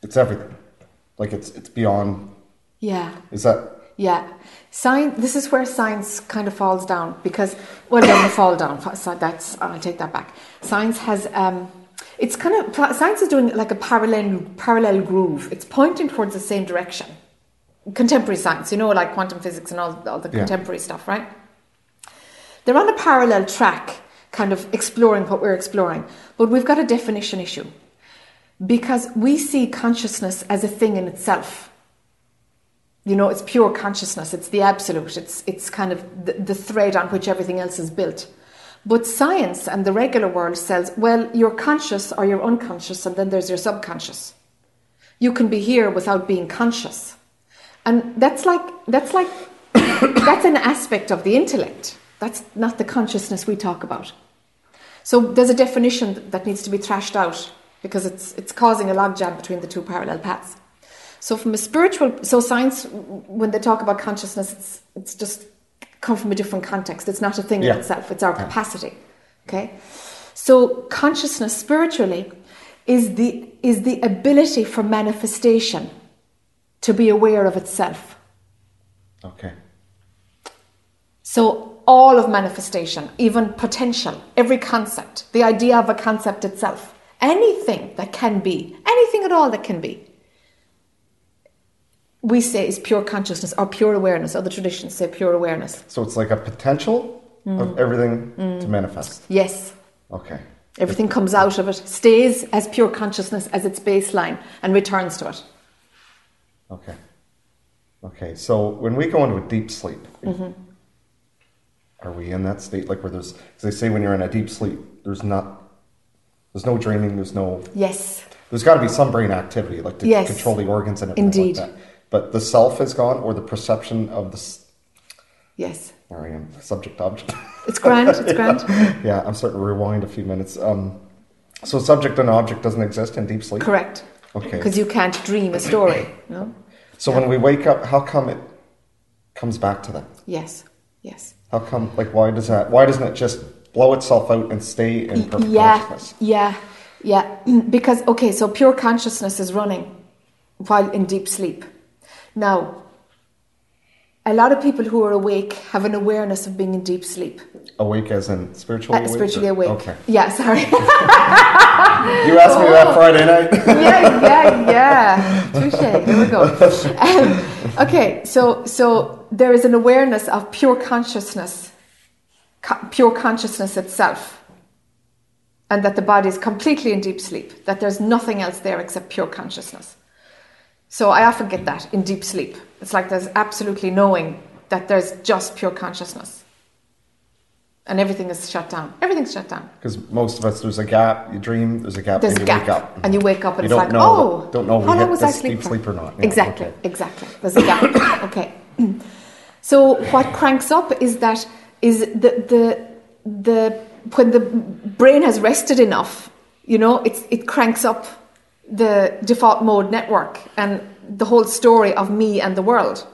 it's everything. Like it's it's beyond Yeah, is that yeah. Science. This is where science kind of falls down because, well, doesn't fall down. So that's I'll take that back. Science has. Um, it's kind of science is doing like a parallel parallel groove. It's pointing towards the same direction. Contemporary science, you know, like quantum physics and all, all the Yeah. contemporary stuff, right? They're on a parallel track, kind of exploring what we're exploring. But we've got a definition issue because we see consciousness as a thing in itself. You know, it's pure consciousness, it's the absolute, it's, it's kind of the, the thread on which everything else is built. But science and the regular world says, well, you're conscious or you're unconscious, and then there's your subconscious. You can be here without being conscious. And that's like, that's like, that's an aspect of the intellect. That's not the consciousness we talk about. So there's a definition that needs to be thrashed out because it's, it's causing a logjam between the two parallel paths. So from a spiritual, so science, when they talk about consciousness, it's, it's just come from a different context. It's not a thing Yeah. in itself. It's our capacity. Okay. So consciousness spiritually is the, is the ability for manifestation to be aware of itself. okay. So all of manifestation, even potential, every concept, the idea of a concept itself, anything that can be, anything at all that can be, we say is pure consciousness or pure awareness. Other traditions say pure awareness. So it's like a potential Mm. of everything to manifest. Yes, Okay. everything comes out of it, stays as pure consciousness as its baseline, and returns to it. Okay. Okay. So when we go into a deep sleep, Mm-hmm. are we in that state like where there's? Because they say when you're in a deep sleep, there's not, there's no dreaming, there's no, Yes, there's got to be some brain activity like to Yes. control the organs and everything Indeed. like that. But the self is gone, or the perception of the. yes. There I am, subject object. It's grand, it's grand. yeah, I'm starting to rewind a few minutes. Um, so subject and object doesn't exist in deep sleep. Correct. Okay. Because you can't dream a story. No? So when we wake up, how come it comes back to that? Yes, yes. How come? Like, why does that? Why doesn't it just blow itself out and stay in perfect yeah, consciousness? yeah, yeah. Because okay, so pure consciousness is running while in deep sleep. Now, a lot of people who are awake have an awareness of being in deep sleep, Awake as in spiritually uh, awake. spiritually or- awake. Okay. Yeah, sorry. You asked me that Friday night. yeah, yeah, yeah. Touche. Here we go. Um, okay, so so there is an awareness of pure consciousness, co- pure consciousness itself, and that the body is completely in deep sleep. That there's nothing else there except pure consciousness. So I often get that in deep sleep. It's like there's absolutely knowing. that there's just pure consciousness and everything is shut down. Everything's shut down. Because most of us, there's a gap. You dream. There's a gap. There's and a you gap, wake up. and you wake up and You it's like, know- oh, don't know how long was I deep sleep or not. Exactly, okay. exactly. There's a gap. okay. So what cranks up is that is the the the when the brain has rested enough, you know, it's it cranks up the default mode network and the whole story of me and the world.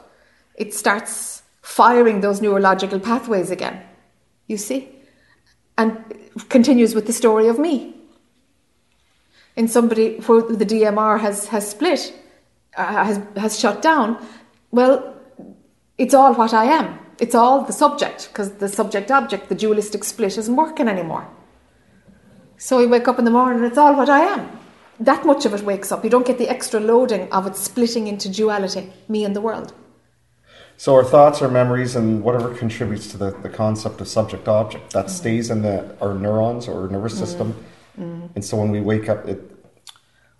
It starts firing those neurological pathways again. You see? And continues with the story of me. In somebody where the DMN has, has split, uh, has, has shut down, well, it's all what I am. It's all the subject, because the subject object, the dualistic split, isn't working anymore. So you wake up in the morning and it's all what I am. That much of it wakes up. You don't get the extra loading of it splitting into duality, me and the world. So our thoughts, our memories, and whatever contributes to the, the concept of subject object that mm. stays in the our neurons or nervous mm. system. Mm. And so when we wake up, it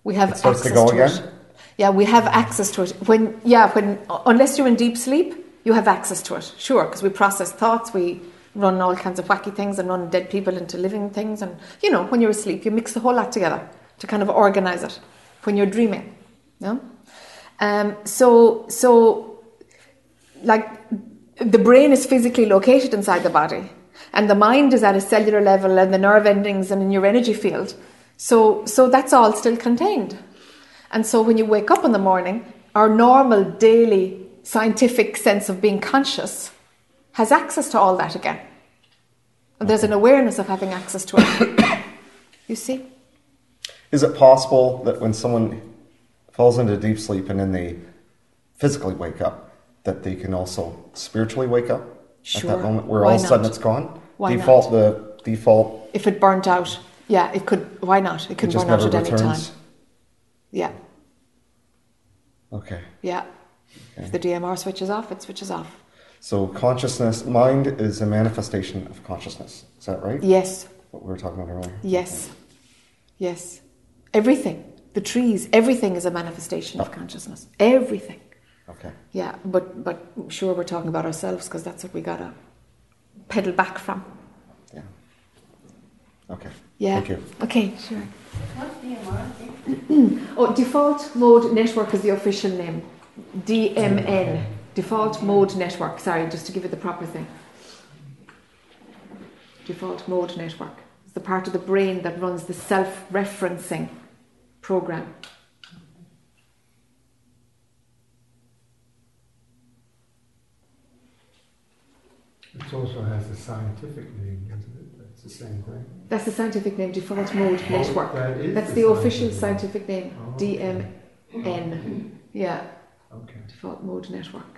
We have It starts to access go to again? it. Yeah, we have access to it. When yeah, when unless you're in deep sleep, you have access to it. Sure, because we process thoughts, we run all kinds of wacky things and run dead people into living things, and you know, when you're asleep, you mix the whole lot together to kind of organize it. When you're dreaming, no. Um, so so like the brain is physically located inside the body and the mind is at a cellular level and the nerve endings and in your energy field. So so that's all still contained. And so when you wake up in the morning our normal daily scientific sense of being conscious has access to all that again. And there's an awareness of having access to it. You see is it possible that when someone falls into deep sleep and then they physically wake up, that they can also spiritually wake up at that moment where Why all of a sudden it's gone? Why default the default if it burnt out yeah it could why not it could burn out at any time yeah Okay. yeah if the DMN switches off it switches off So consciousness, mind is a manifestation of consciousness. Is that right? yes What we were talking about earlier. Yes. Yes. Everything. The trees, everything is a manifestation of oh. consciousness. Everything. Okay. Yeah, but but sure we're talking about ourselves because that's what we gotta pedal back from. Yeah. Okay. Yeah. Thank you. Okay, sure. Oh, default mode network is the official name. DMN. Default mode network. Sorry, just to give it the proper thing. Default mode network. It's the part of the brain that runs the self-referencing program. It also has a scientific name, doesn't it? That's the same thing. That's the scientific name, default mode oh, network. that is That's the the official scientific name, Oh, DMN. Yeah, Okay. default mode network.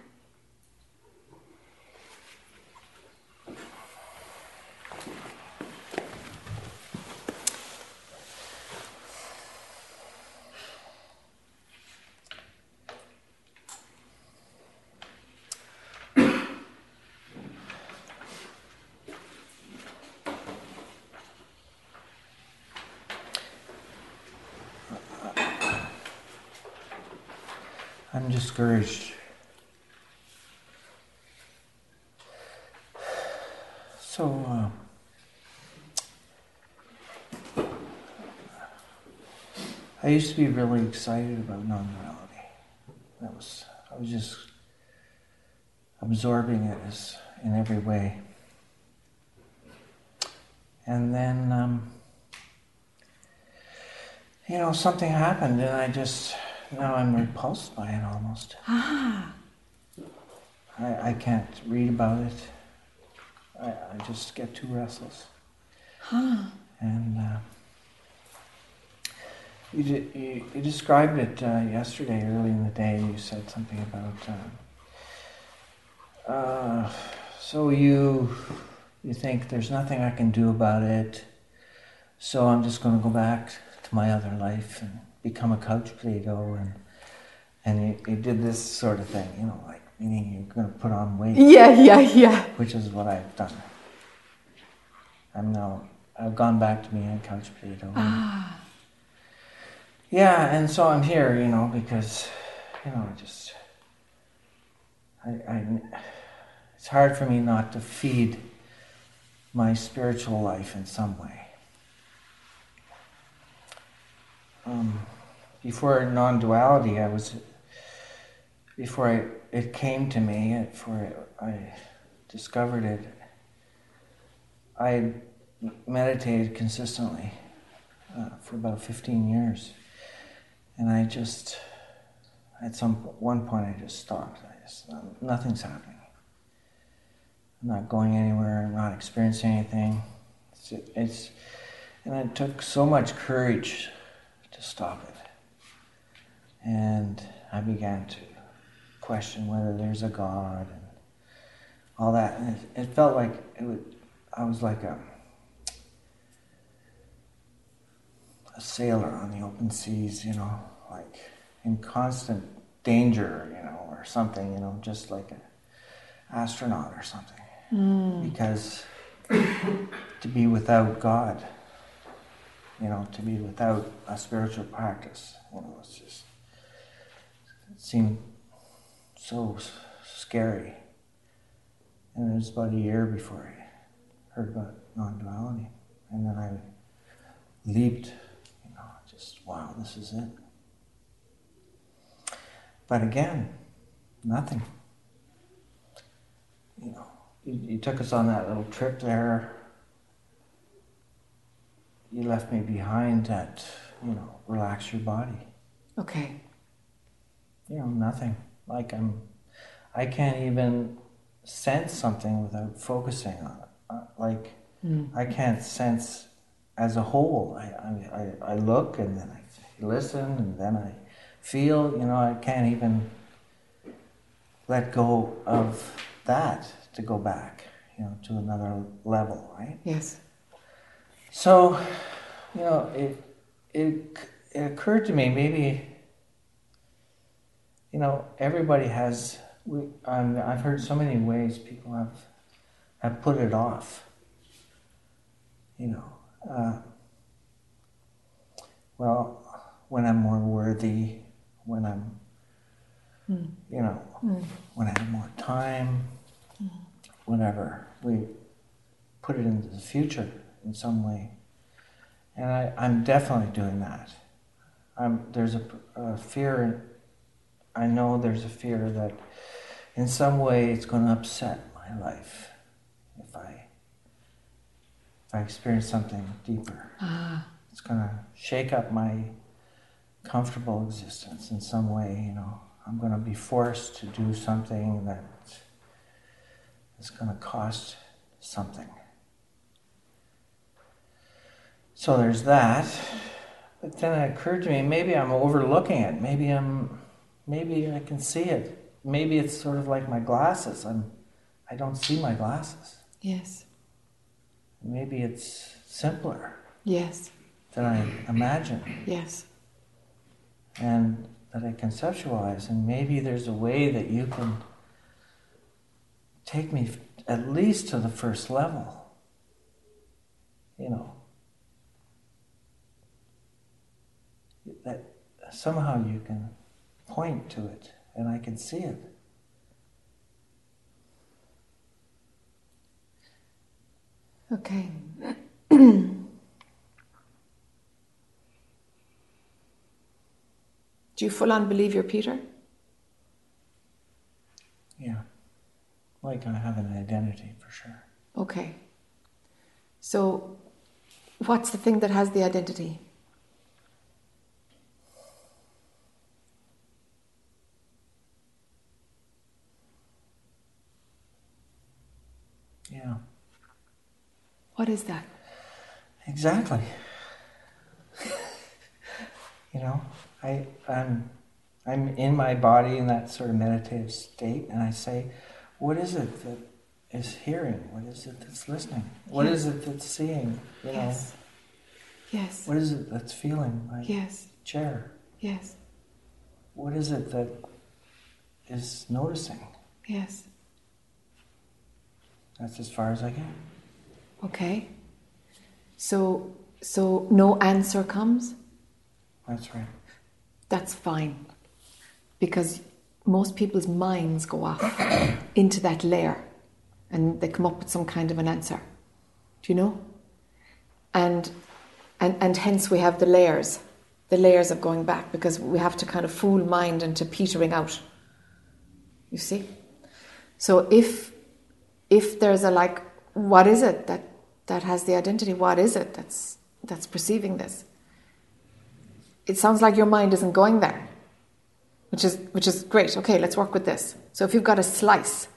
I'm discouraged. So, uh, I used to be really excited about non-duality. That was I was just absorbing it as in every way. And then, um, you know, something happened, and I just now I'm repulsed by it almost. Ah, I, I can't read about it. I, I just get too restless. ah. And uh, you, de- you, you described it uh, yesterday, early in the day. You said something about. Uh, uh, so you you think there's nothing I can do about it. So I'm just going to go back to my other life and become a couch Play-Doh and and you, you did this sort of thing, you know, like meaning you're going to put on weight Yeah, yeah, yeah. which is what I've done. I'm now I've gone back to being a couch potato. Ah, Yeah, and so I'm here, you know, because you know I just I, I it's hard for me not to feed my spiritual life in some way. Um, before non-duality, I was before I, it came to me, before I discovered it, I meditated consistently uh, for about 15 years. And I just, at some one point, I just stopped. I just, nothing's happening. I'm not going anywhere. I'm not experiencing anything. It's, it's and it took so much courage to stop it. And I began to question whether there's a God and all that. And it, it felt like it would, I was like a, a sailor on the open seas, you know, like in constant danger, you know, or something, you know, just like an astronaut or something. Mm. Because to be without God, you know, to be without a spiritual practice, you know, it's just, seemed so scary. And it was about a year before I heard about non-duality. And then I leaped, you know, just, wow, this is it. But again, nothing. You know, you, you took us on that little trip there. You left me behind at, you know, relax your body. Okay. You know, nothing. Like I'm, I can't even sense something without focusing on it. Uh, like mm. I can't sense as a whole. I, I, I look and then I listen and then I feel. You know, I can't even let go of that to go back. You know, to another level, right? Yes. So, you know, it it it occurred to me maybe you know, everybody has. We, um, I've heard so many ways people have have put it off. You know, uh, well, when I'm more worthy, when I'm, mm. you know, mm. when I have more time, mm. whatever, we put it into the future in some way. And I, I'm definitely doing that. I'm, there's a, a fear I know there's a fear that in some way it's going to upset my life if I if I experience something deeper. Ah. It's going to shake up my comfortable existence in some way. You know, I'm going to be forced to do something that is going to cost something. So there's that. But then it occurred to me maybe I'm overlooking it. Maybe I'm maybe I can see it. Maybe it's sort of like my glasses. I'm, I don't see my glasses. Yes. Maybe it's simpler. Yes. Than I imagine. Yes. And that I conceptualize. And maybe there's a way that you can take me at least to the first level. You know. That somehow you can point to it and I can see it. Okay. Do you full on believe you're Peter? Yeah. Like I have an identity for sure. Okay. So, what's the thing that has the identity? Yeah. What is that? Exactly. you know, I, I'm, I'm in my body in that sort of meditative state, and I say, what is it that is hearing? What is it that's listening? What yes. is it that's seeing? You yes. Know? Yes. What is it that's feeling? My yes. Chair. Yes. What is it that is noticing? Yes. That's as far as I get. Okay. So, so no answer comes? That's right. That's fine. Because most people's minds go off into that layer and they come up with some kind of an answer. Do you know? And and and hence we have the layers, the layers of going back because we have to kind of fool mind into petering out. You see? So if if there's a like, what is it that that has the identity? What is it that's that's perceiving this? It sounds like your mind isn't going there, which is which is great. Okay, let's work with this. So if you've got a slice,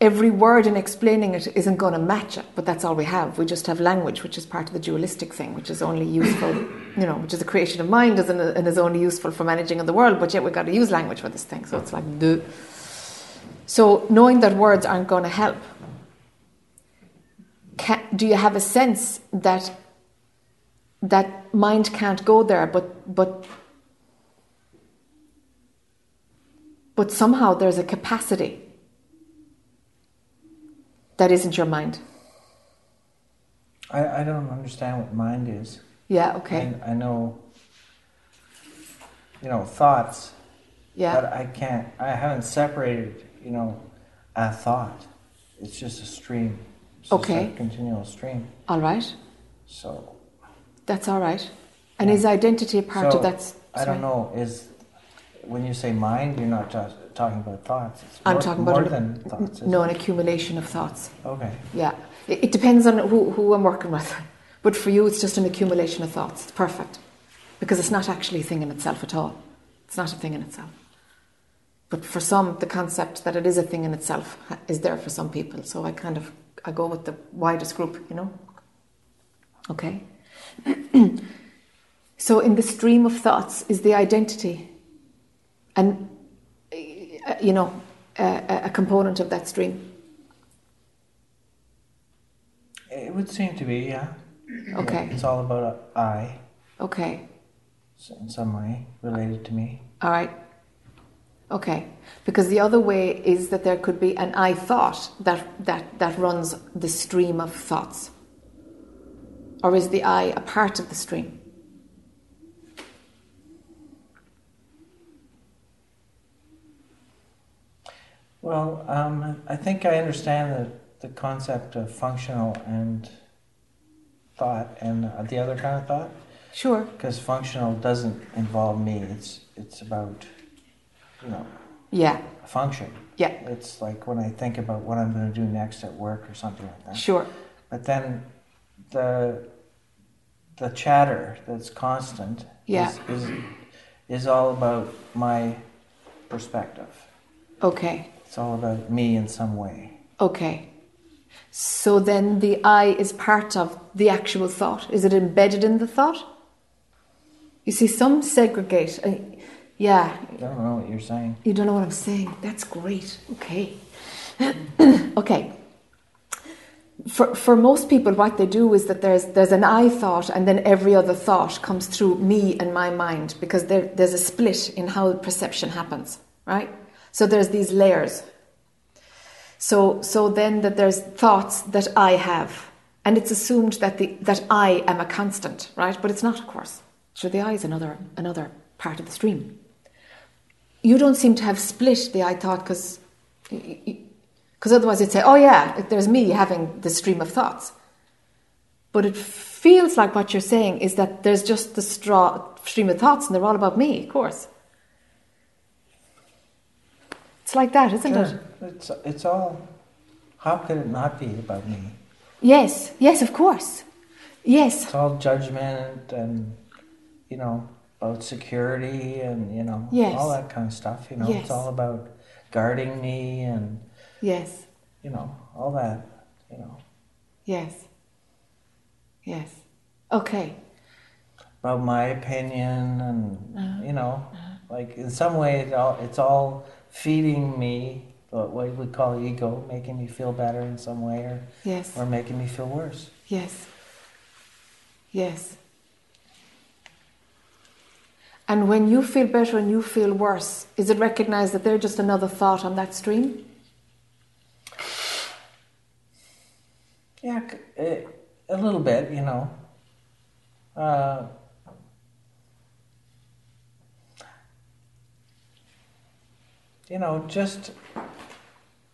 every word in explaining it isn't going to match it, but that's all we have. We just have language, which is part of the dualistic thing, which is only useful, you know, which is a creation of mind and is only useful for managing of the world, but yet we've got to use language for this thing. So it's like, duh. So knowing that words aren't going to help, can, do you have a sense that that mind can't go there, but but but somehow there's a capacity that isn't your mind. I, I don't understand what mind is. Yeah, okay. I, I know, you know, thoughts, Yeah. but I can't, I haven't separated, you know, a thought. It's just a stream. It's just Okay. a continual stream. All right. So, That's all right. And Yeah. is identity a part so of that? I don't know, is, when you say mind, you're not ta- talking about thoughts. It's I'm more, talking about more than thoughts. No, an accumulation of thoughts. Okay. Yeah. It, it depends on who, who I'm working with. But for you, it's just an accumulation of thoughts. It's perfect. Because it's not actually a thing in itself at all. It's not a thing in itself. But for some, the concept that it is a thing in itself is there for some people. So I kind of I go with the widest group, you know. Okay. so in the stream of thoughts is the identity, and uh, you know a, a component of that stream. It would seem to be, yeah. Okay. It's all about a I, Okay. s- in some way, related to me. All right. Okay. Because the other way is that there could be an I thought that, that, that runs the stream of thoughts. Or is the I a part of the stream? Well, um, I think I understand the, the concept of functional and thought and uh, the other kind of thought. Sure. Because functional doesn't involve me. It's it's about, you know, Yeah. function. Yeah. It's like when I think about what I'm going to do next at work or something like that. Sure. But then the the chatter that's constant Yeah. is, is is all about my perspective. Okay. It's all about me in some way. Okay. So then the I is part of the actual thought. Is it embedded in the thought? You see, some segregate. Yeah, I don't know what you're saying. You don't know what I'm saying. That's great. Okay. okay. For, for most people, what they do is that there's, there's an I thought, and then every other thought comes through me and my mind because there, there's a split in how perception happens, right? So there's these layers. So, so then that there's thoughts that I have, and it's assumed that, the, that I am a constant, right? But it's not, of course. So the I is another, another part of the stream you don't seem to have split the I thought because because otherwise you'd say, oh yeah, there's me having the stream of thoughts. But it feels like what you're saying is that there's just the straw stream of thoughts and they're all about me, of course. It's like that, isn't it? Sure. It's it's all. How could it not be about me? Yes, yes, of course. Yes, It's all judgment and you know about security and you know Yes. all that kind of stuff. You know, Yes. it's all about guarding me and yes, you know all that. You know yes, yes. Okay, about my opinion and Uh-huh. you know like in some way it all it's all feeding me what what we call ego, making me feel better in some way or yes, or making me feel worse. yes, yes. And when you feel better and you feel worse, is it recognized that they're just another thought on that stream? Yeah, eh, a little bit, you know. Uh, you know, just,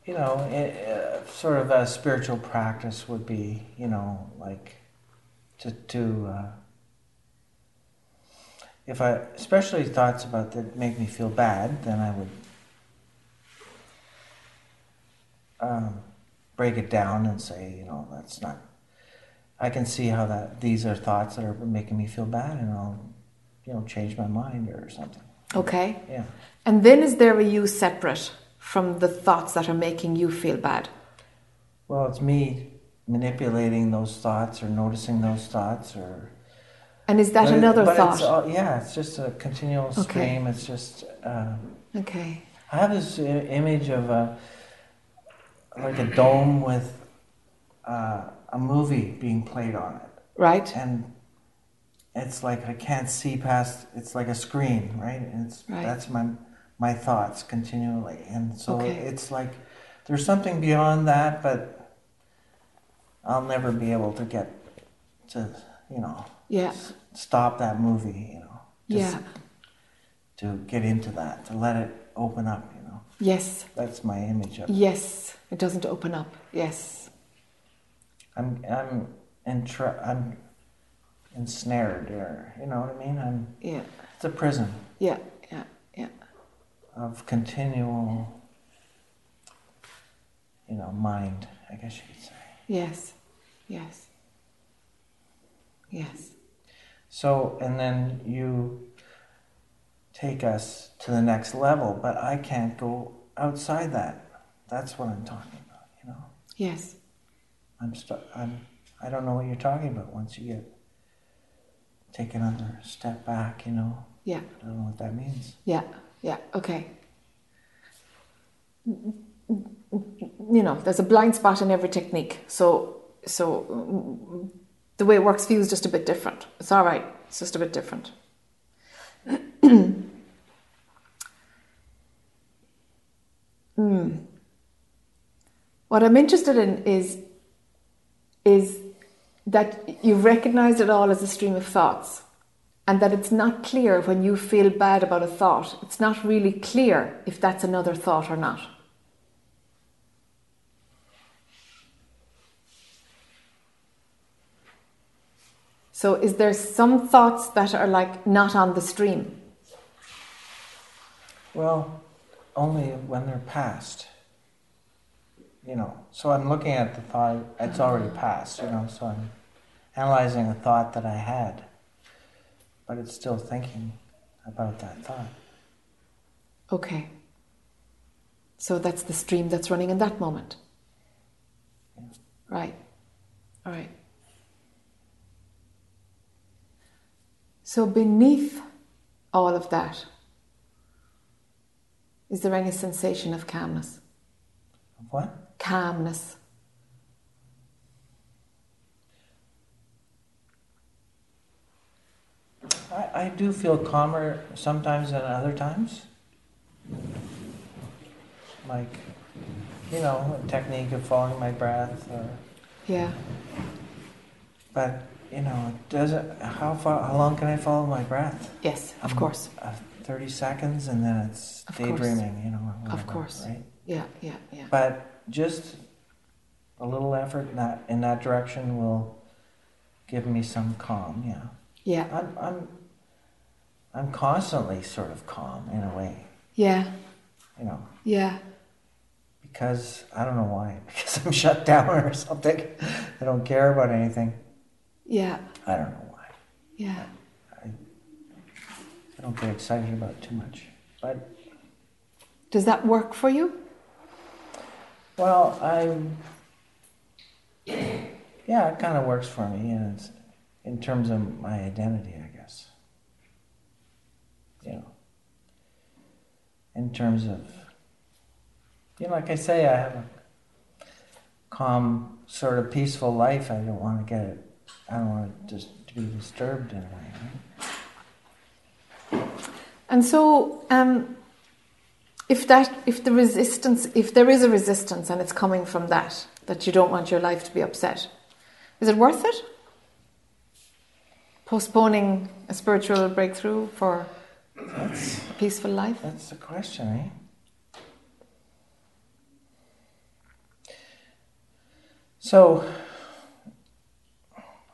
you know, uh, sort of a spiritual practice would be, you know, like to, to uh, if I, especially thoughts about that make me feel bad, then I would um, break it down and say, you know, that's not. I can see how that these are thoughts that are making me feel bad, and I'll, you know, change my mind or something. Okay. Yeah. And then is there a you separate from the thoughts that are making you feel bad? Well, it's me manipulating those thoughts or noticing those thoughts or. And is that But it- another but thought? It's all, yeah, it's just a continual Okay. stream. It's just. Uh, okay. I have this image of a like a dome with uh, a movie being played on it, Right? and it's like I can't see past. It's like a screen, right? And it's Right. that's my my thoughts continually, and so Okay. it's like there's something beyond that, but I'll never be able to get to you know Yeah. Stop that movie, you know. Just Yeah. To get into that, to let it open up, you know. Yes. That's my image of it. Yes. It doesn't open up. Yes. I'm I'm entra- I'm ensnared or you know what I mean? I'm Yeah. it's a prison Yeah. Yeah. Yeah. of continual you know, mind, I guess you could say. Yes. Yes. Yes. So and then you take us to the next level, but I can't go outside that. That's what I'm talking about, you know. Yes. I'm stu- I'm I don't know what you're talking about once you get take another step back, you know. Yeah. I don't know what that means. Yeah. Yeah. Okay. You know, there's a blind spot in every technique. So, so the way it works for you is just a bit different. It's all right. It's just a bit different. Hmm. What I'm interested in is is that you've recognized it all as a stream of thoughts and that it's not clear when you feel bad about a thought, it's not really clear if that's another thought or not. So, is there some thoughts that are like not on the stream? Well, only when they're past. You know, so I'm looking at the thought, it's already past, you know, so I'm analyzing a thought that I had, but it's still thinking about that thought. Okay. So, that's the stream that's running in that moment. Right. All right. So, beneath all of that, is there any sensation of calmness? What? Calmness. I, I do feel calmer sometimes than other times. Like, you know, a technique of following my breath or Yeah. But you know, doesn't. How far? How long can I follow my breath? Yes, of Um, course. Uh, Thirty seconds, and then it's Of course. daydreaming. You know, or Of course. right? Yeah, yeah, yeah. But just a little effort in that in that direction will give me some calm. Yeah, Yeah, I'm I'm I'm constantly sort of calm in a way. yeah, You know, yeah. because I don't know why. Because I'm shut down or something. I don't care about anything. Yeah, I don't know why. yeah. I don't get excited about it too much. But Does that work for you? well, I'm yeah, it kind of works for me, and it's in terms of my identity, I guess. You know, in terms of you know, like I say, I have a calm, sort of peaceful life. I don't want to get it. I don't want to just be disturbed in a way. And so, um, if that, if the resistance, if there is a resistance, and it's coming from that, that you don't want your life to be upset, is it worth it? Postponing a spiritual breakthrough for that's, a peaceful life. That's the question, eh? So,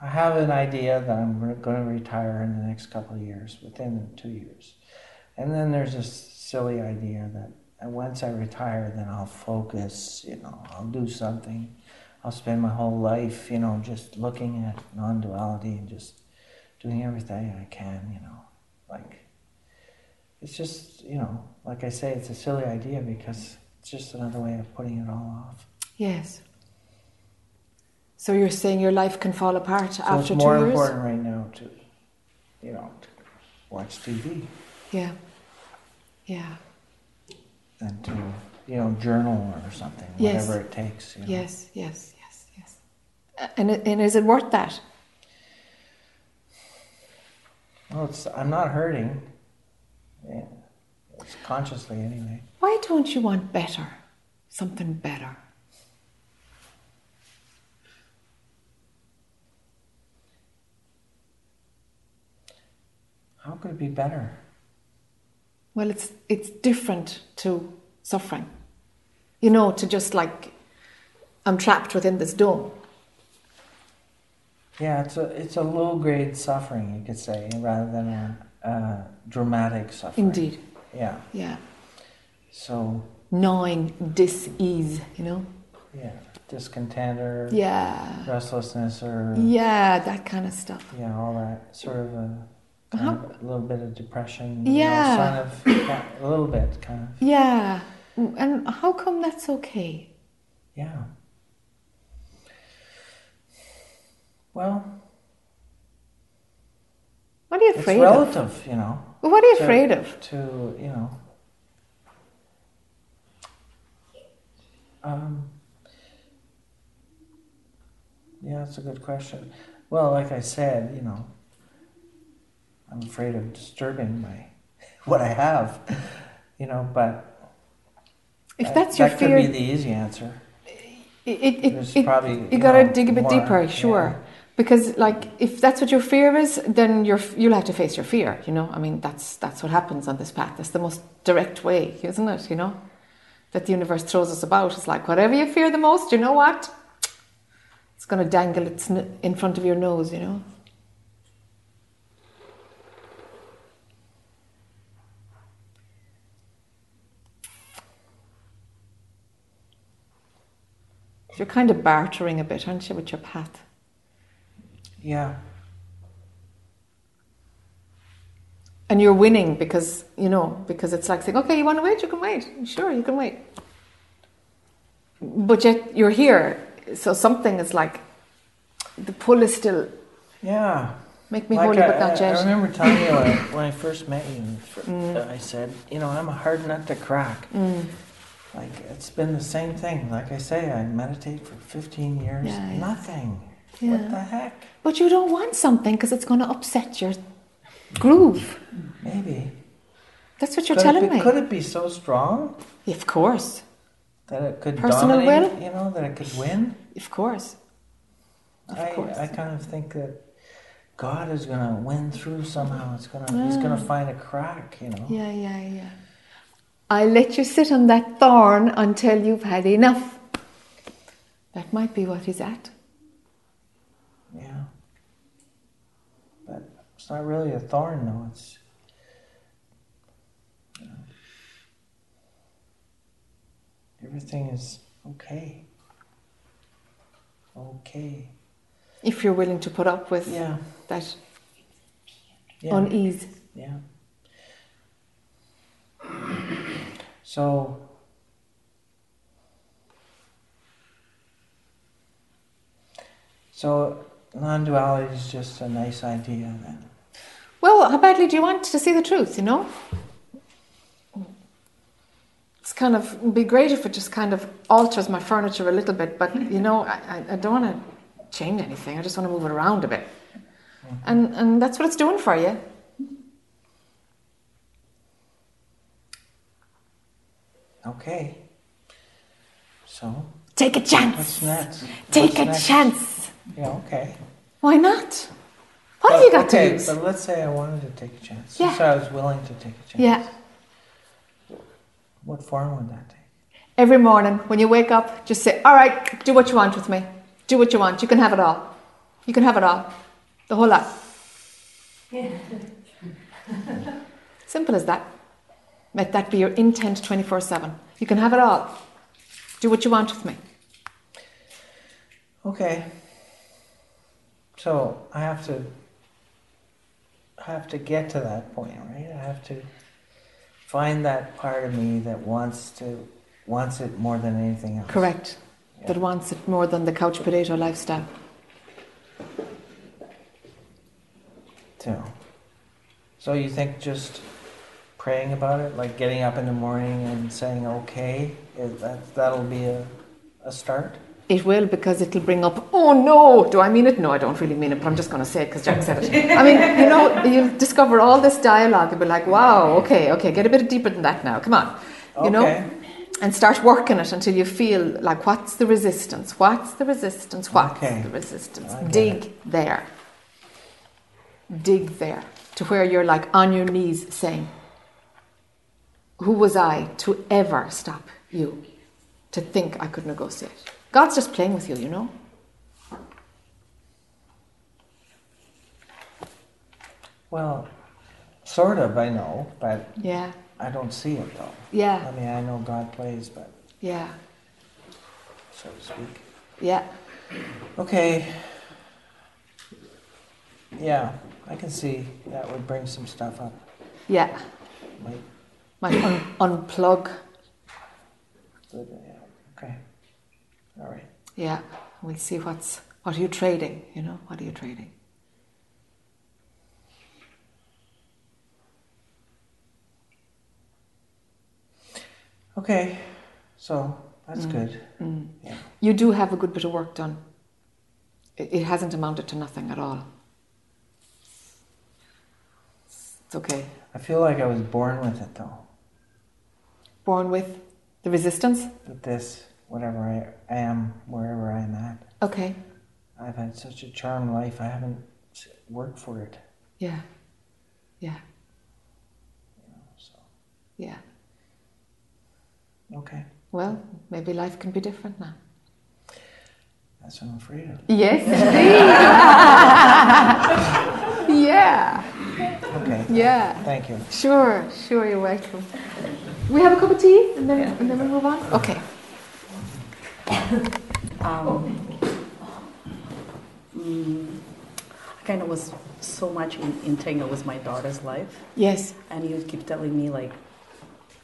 I have an idea that I'm going to retire in the next couple of years, within two years. And then there's this silly idea that once I retire, then I'll focus, you know, I'll do something. I'll spend my whole life, you know, just looking at non duality and just doing everything I can, you know. Like, it's just, you know, like I say, it's a silly idea because it's just another way of putting it all off. Yes. So you're saying your life can fall apart So after it's more two years? important right now to, you know, to watch TV Yeah. Yeah. than to, you know, journal or something, Yes. whatever it takes. You know. Yes, yes, yes, yes. And, and is it worth that? Well, it's, I'm not hurting. Yeah. It's consciously anyway. Why don't you want better? Something better? How could it be better? Well, it's it's different to suffering. You know, to just like I'm trapped within this dome. Yeah, it's a it's a low grade suffering, you could say, rather than a, a dramatic suffering. Indeed. Yeah. Yeah. So Gnawing dis-ease, you know? yeah, discontent or Yeah. restlessness or Yeah, that kind of stuff. yeah, all that sort of a, kind How- of a little bit of depression. Yeah. you know, of a little bit, kind of. Yeah. And how come that's okay? Yeah. Well, What are you it's afraid of? relative, you know. What are you to- afraid of? To you know. Um, yeah, that's a good question. Well, like I said, you know, I'm afraid of disturbing my what I have, you know. But If that- that's your that fear, could be the easy answer. it, it, it, probably, you you gotta dig a bit more, deeper, sure. yeah. Because like if that's what your fear is, then you're you'll have to face your fear. You know, I mean that's that's what happens on this path. That's the most direct way, isn't it? You know, that the universe throws us about. It's like whatever you fear the most, you know what? It's going to dangle its in front of your nose. You know. You're kind of bartering a bit, aren't you, with your path? Yeah, And you're winning because, you know, because it's like saying, okay, you want to wait? You can wait. Sure, you can wait. But yet you're here. So something is like, the pull is still, yeah. make me Like holy I, but not I- I remember telling you when, when I first met you, Mm. uh, I said, you know, I'm a hard nut to crack. Mm. Like it's been the same thing. Like I say, I meditate for 15 years. Yeah, yeah. Nothing. Yeah. What the heck? But you don't want something because it's going to upset your groove. Maybe. That's what you're could telling be, me. Could it be so strong Of course. that it could Personal dominate? will? You know, that it could win. Of course. Of I, course. I kind of think that God is going to win through somehow. It's gonna. He's going to find a crack. You know. Yeah, yeah, yeah. I'll let you sit on that thorn until you've had enough. That might be what he's at. Yeah. But it's not really a thorn, though. It's. you know, everything is okay. Okay. If you're willing to put up with Yeah. that Yeah. unease. Yeah. So. So non-duality is just a nice idea then. Well, how badly do you want to see the truth, you know? It's kind of it'd be great if it just kind of alters my furniture a little bit, but you know, I, I, I don't want to change anything. I just want to move it around a bit. Mm-hmm. And and that's what it's doing for you. Okay. So Take a chance. what's chance. next? Take What's a next? chance. Yeah. Okay. Why not? What have you got okay, to lose? But let's say I wanted to take a chance. Yeah. Since I was willing to take a chance. Yeah. What form would that take? Every morning when you wake up, just say, "All right, do what you want with me." Do what you want. You can have it all. You can have it all. The whole lot. Yeah. Simple as that. Let that be your intent 24 7. You can have it all. Do what you want with me. Okay. So I have to I have to get to that point, right? I have to find that part of me that wants to wants it more than anything else. Correct. That wants it more than the couch potato lifestyle. Too. So you think just praying about it, like getting up in the morning and saying okay, is that that'll be a, a start? It will because it'll bring up, oh no, do I mean it? No, I don't really mean it, but I'm just going to say it because Jac said it. I mean, you know, you'll discover all this dialogue. You'll be like, wow, okay, okay, get a bit deeper than that now. Come on. You know? And start working it until you feel like, what's the resistance? What's the resistance? What's Okay. the resistance? Dig there. Dig there to where you're like on your knees saying, Who was I to ever stop you to think I could negotiate? God's just playing with you, you know? Well, sort of I know, but Yeah, I don't see it though. yeah, I mean I know God plays, but yeah, so to speak. yeah. Okay. Yeah, I can see that would bring some stuff up. Yeah. Might, Might un- unplug. okay. All right. Yeah. We see what's what are you trading, you know? What are you trading? Okay, so that's Mm. good. Mm. Yeah. You do have a good bit of work done. It, it hasn't amounted to nothing at all. It's okay. I feel like I was born with it though. Born with the resistance. This, whatever I am, wherever I'm at. Okay. I've had such a charmed life. I haven't worked for it. Yeah. Yeah. You know, so Yeah. okay, Well, maybe life can be different now. that's what I'm afraid of. Yes, indeed. yeah. Okay, Yeah. thank you. Sure, sure, you're welcome. We have a cup of tea and then, and then we move on? Okay. Um, mm, I kind of was so much in, entangled with my daughter's life, Yes. and you keep telling me like,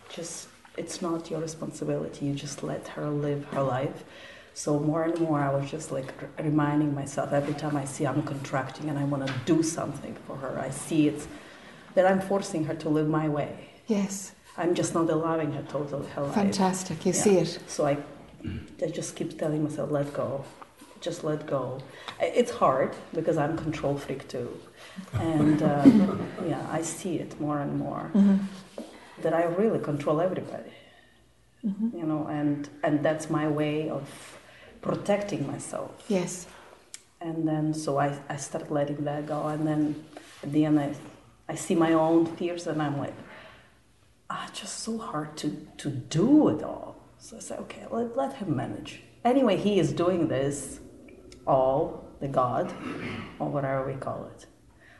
just it's not your responsibility. You just let her live her life. So more and more, I was just like reminding myself every time I see I'm contracting and I want to do something for her. I see it that I'm forcing her to live my way. Yes. I'm just not allowing her totally her life. Fantastic. You Yeah. see it. So I, I just keep telling myself, let go, just let go. It's hard because I'm control freak too, and uh, yeah, I see it more and more Mm-hmm. that I really control everybody, Mm-hmm. you know, and and that's my way of protecting myself. Yes. And then so I, I start letting that go, and then at the end I, I see my own fears, and I'm like, ah, just so hard to to do it all. So I say, okay, let, let him manage. Anyway, he is doing this, all the God, or whatever we call it.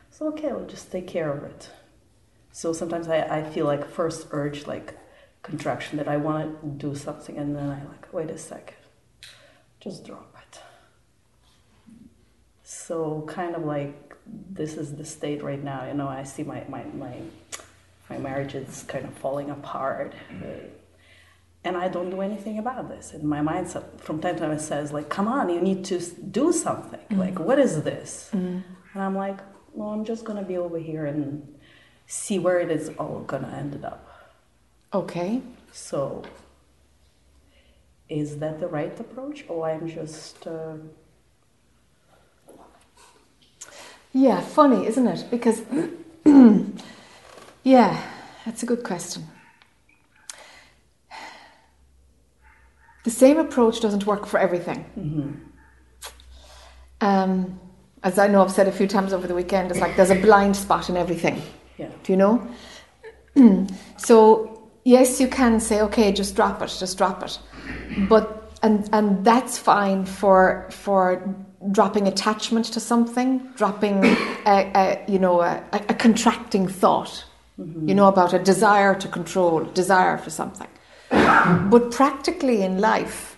So okay, we'll just take care of it. So sometimes I, I feel like first urge, like contraction, that I want to do something, and then I like, wait a second, just drop it. So kind of like this is the state right now. You know, I see my my my, my marriage is kind of falling apart, uh, and I don't do anything about this. And my mind from time to time it says like, "Come on, you need to do something. Like, what is this?" And I'm like, "Well, I'm just gonna be over here and see where it is all gonna end up." Okay. So, is that the right approach, or I'm just uh, Yeah, funny, isn't it? Because, yeah, that's a good question. The same approach doesn't work for everything. Um, as I know I've said a few times over the weekend, it's like there's a blind spot in everything. yeah? Do you know? so, yes, you can say, okay, just drop it, just drop it. But and and that's fine for for dropping attachment to something, dropping a, a you know a, a contracting thought, you know about a desire to control, desire for something. but practically in life,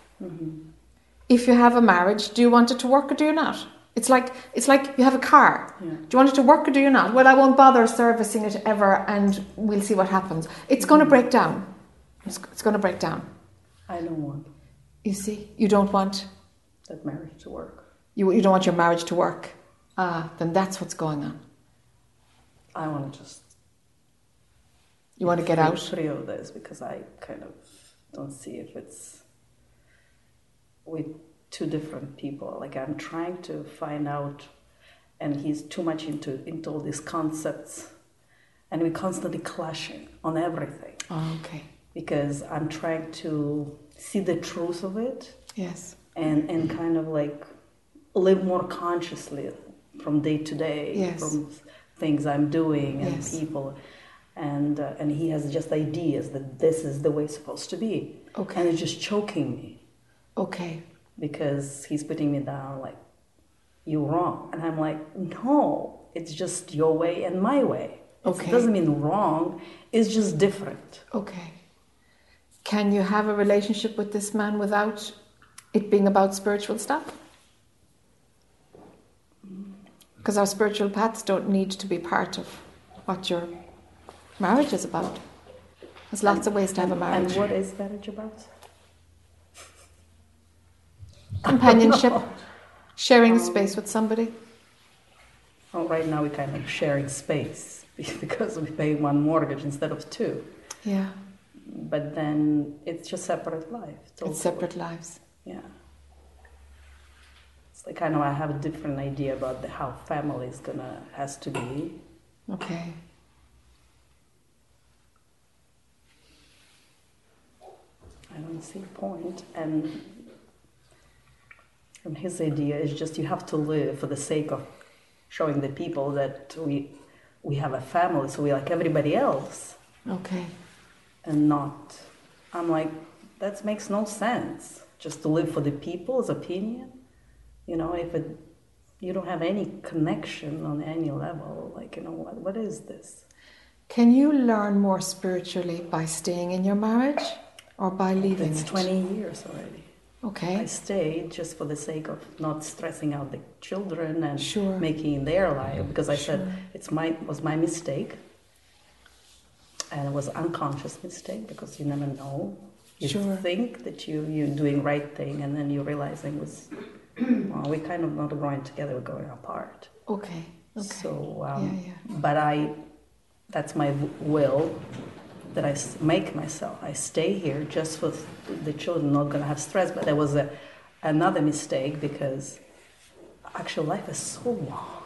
if you have a marriage, do you want it to work or do you not? It's like it's like you have a car. Yeah. Do you want it to work or do you not? Well, I won't bother servicing it ever, and we'll see what happens. It's going to break down. It's, it's going to break down. I don't want You see, you don't want that marriage to work. you, you don't want your marriage to work. Ah, then that's what's going on. I want to just You want to get out. free of this because I kind of don't see if it's with two different people. Like I'm trying to find out, and he's too much into into all these concepts, and we're constantly clashing on everything Oh, okay. Because I'm trying to see the truth of it Yes. and and kind of like live more consciously from day to day Yes. from things I'm doing and Yes. people and uh, and he has just ideas that this is the way it's supposed to be Okay. and it's just choking me Okay. because he's putting me down like you're wrong and I'm like no it's just your way and my way Okay. it doesn't mean wrong it's just different Okay. Can you have a relationship with this man without it being about spiritual stuff? Because our spiritual paths don't need to be part of what your marriage is about. There's lots of ways to have a marriage. and what is marriage about Companionship, sharing space with somebody. Well, right now we're kind of sharing space because we pay one mortgage instead of two. Yeah, But then it's just separate life. totally. it's separate lives. Yeah. It's like kind of I have a different idea about the, how family is gonna has to be. Okay. I don't see a point. And and his idea is just you have to live for the sake of showing the people that we we have a family, so we like everybody else. Okay. And not i'm like that makes no sense just to live for the people's opinion you know if it you don't have any connection on any level like you know what, what is this Can you learn more spiritually by staying in your marriage or by leaving it's it? 20 years already Okay. i stayed just for the sake of not stressing out the children and Sure. making their life because i said Sure. it's my was my mistake and it was unconscious mistake because you never know you Sure. think that you you're doing right thing and then you realizing was well, we kind of not growing together we're going apart Okay. Okay. so um, Yeah, yeah. but i that's my will that I make myself i stay here just for the children not going to have stress but there was a another mistake because actual life is so long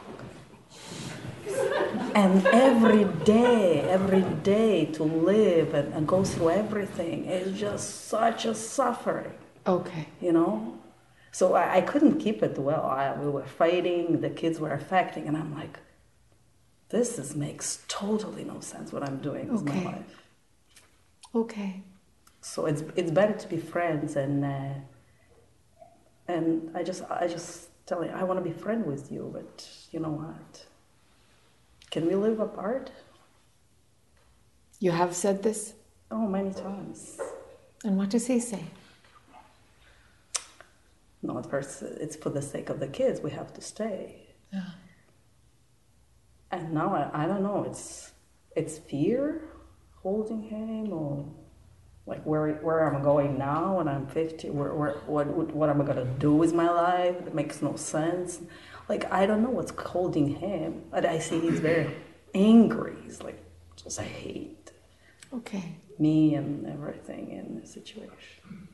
and every day every day to live and, and go through everything is just such a suffering Okay. you know so i, I couldn't keep it well I, we were fighting the kids were affecting and i'm like this is, makes totally no sense what i'm doing with Okay. my life Okay. so it's it's better to be friends and uh, and i just i just tell you i want to be friend with you but you know what can we live apart You have said this, oh many times and what does he say? no at first it's for the sake of the kids we have to stay Yeah. And now I, I don't know. It's it's fear holding him, or like where where I'm going now when I'm 50. Where, where what what am I gonna do with my life? It makes no sense. Like I don't know what's holding him. But I see he's very angry. He's like just I hate Okay. me and everything in the situation.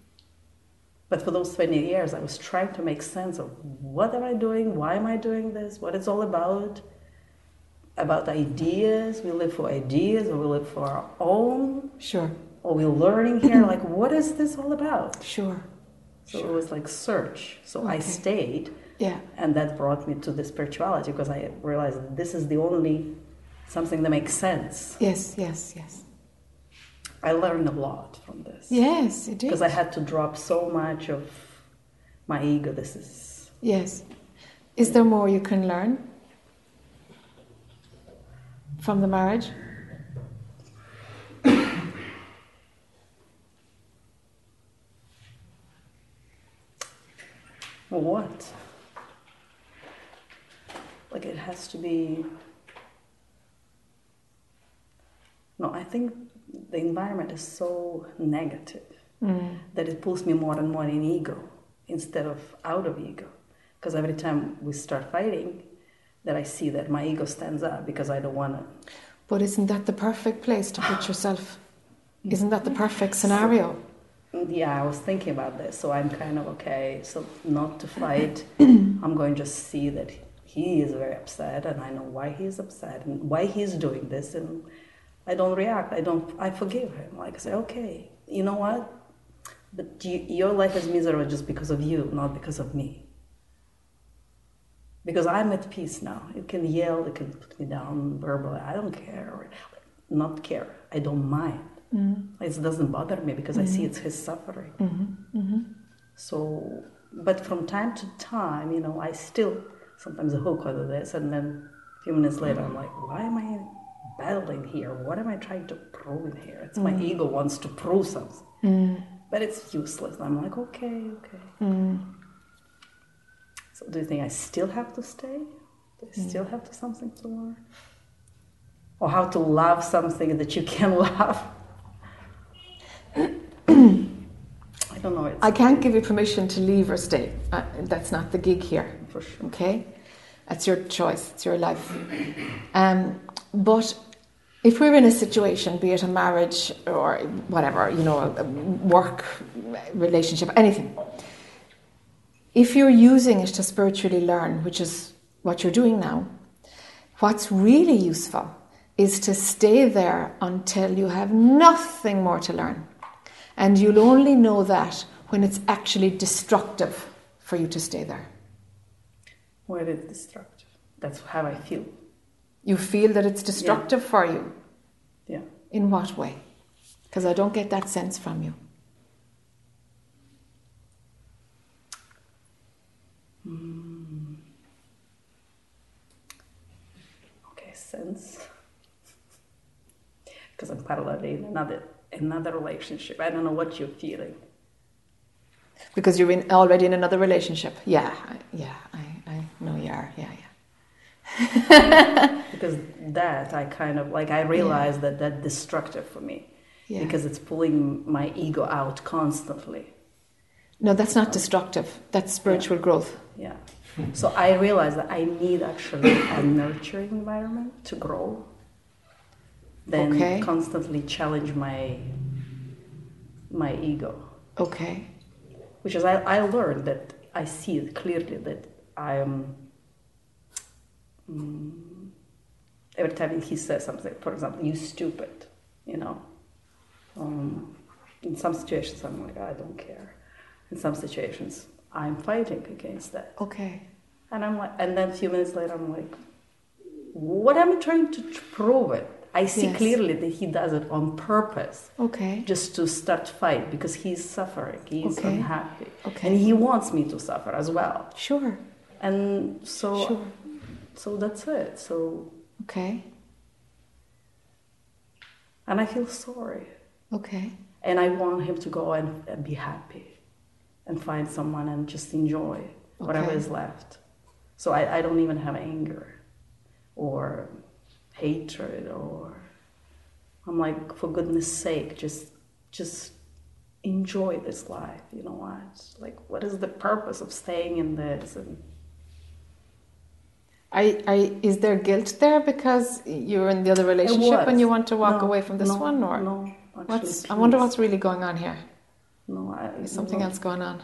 But for those 20 years, I was trying to make sense of what am I doing? Why am I doing this? What it's all about? About ideas. We live for ideas, or we live for our own, Sure. Or we're learning here. like, what is this all about? Sure. So it was like search. So I stayed, Yeah. and that brought me to the spirituality because I realized this is the only something that makes sense. Yes. Yes. Yes. I learned a lot from this. Yes, it did. Because. I had to drop so much of my ego. This is Yes. Is there more you can learn from the marriage? What? Like it has to be. No, I think the environment is so negative Mm. that it pulls me more and more in ego instead of out of ego. Because every time we start fighting, that I see that my ego stands up because I don't want to. But isn't that the perfect place to put yourself? Isn't that the perfect scenario? Yeah, I was thinking about this, so I'm kind of okay. So not to fight, I'm going to just see that he is very upset, and I know why he's upset and why he's doing this, and I don't react. I don't. I forgive him. Like I say, okay, you know what? But you, your life is miserable just because of you, not because of me. Because I'm at peace now. You can yell, you can put me down verbally. I don't care. Not care. I don't mind. Mm-hmm. It doesn't bother me because I see mm-hmm. it's his suffering. Mm-hmm. So, but from time to time, you know, I still sometimes hook onto this, and then a few minutes later, I'm like, why am I battling here? What am I trying to prove here? It's my ego wants to prove something, but it's useless. I'm like, okay, okay. So, do you think I still have to stay? Do I still have to something to learn? Or how to love something that you can love? I don't know. It's I can't give you permission to leave or stay. Uh, that's not the gig here. for sure. Okay? That's your choice, it's your life. Um, but if we're in a situation, be it a marriage or whatever, you know, a work relationship, anything, if you're using it to spiritually learn, which is what you're doing now, what's really useful is to stay there until you have nothing more to learn. And you'll only know that when it's actually destructive for you to stay there. Where it's destructive. That's how I feel. You feel that it's destructive for you. Yeah. In what way? Because I don't get that sense from you. Hmm. Okay, sense. Because I'm parallelly in another another relationship. I don't know what you're feeling. Because you're in, already in another relationship. Yeah, I, yeah, I, I know you are. Yeah, yeah. Because that I kind of like I realize that that's destructive for me. Yeah. Because it's pulling my ego out constantly. No, that's not destructive. That's spiritual growth. Yeah. So I realize that I need actually a nurturing environment to grow. Then Okay. constantly challenge my my ego. Okay. which is I, I learned that I see it clearly that I am. mm, every time he says something, for example, you stupid, you know. Um, in some situations, I'm like, I don't care. In some situations, I'm fighting against that, Okay. and I'm like, and then a few minutes later, I'm like, what am I trying to prove it? I see Yes. clearly that he does it on purpose Okay. just to start fight because he's suffering he's Okay. unhappy Okay. and he wants me to suffer as well Sure. and so Sure. so that's it so Okay. and i feel sorry Okay. and i want him to go and, and be happy and find someone and just enjoy whatever is left so I, I don't even have anger or hatred or i'm like for goodness sake just just enjoy this life you know what like what is the purpose of staying in this and I, I, is there guilt there because you're in the other relationship and you want to walk No, away from this no, one, or no actually, what's? I wonder what's really going on here. no I, There's something else going on.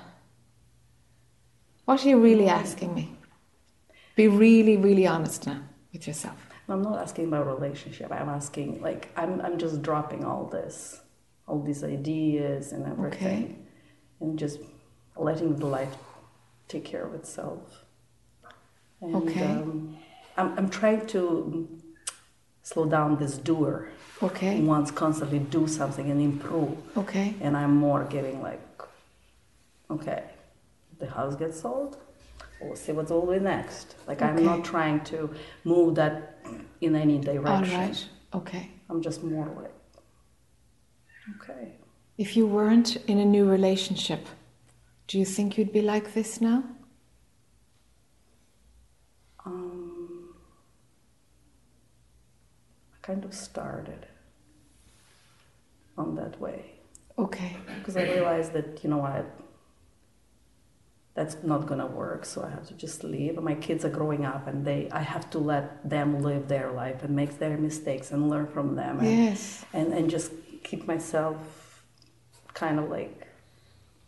What are you really asking me? Be really, really honest now with yourself. I'm not asking about relationship. I'm asking like I'm I'm just dropping all this, all these ideas and everything, and just letting the life take care of itself. And, Okay. Um, I'm I'm trying to slow down this doer Okay. who wants constantly do something and improve. Okay. And I'm more getting like, okay, the house gets sold. We'll see what's all the next. Like I'm not trying to move that in any direction. right. Okay. I'm just more like, okay. If you weren't in a new relationship, do you think you'd be like this now? Um, I kind of started on that way Okay. because I realized that you know what, that's not gonna work. So I have to just leave. My kids are growing up, and they I have to let them live their life and make their mistakes and learn from them. And, Yes. and and just keep myself kind of like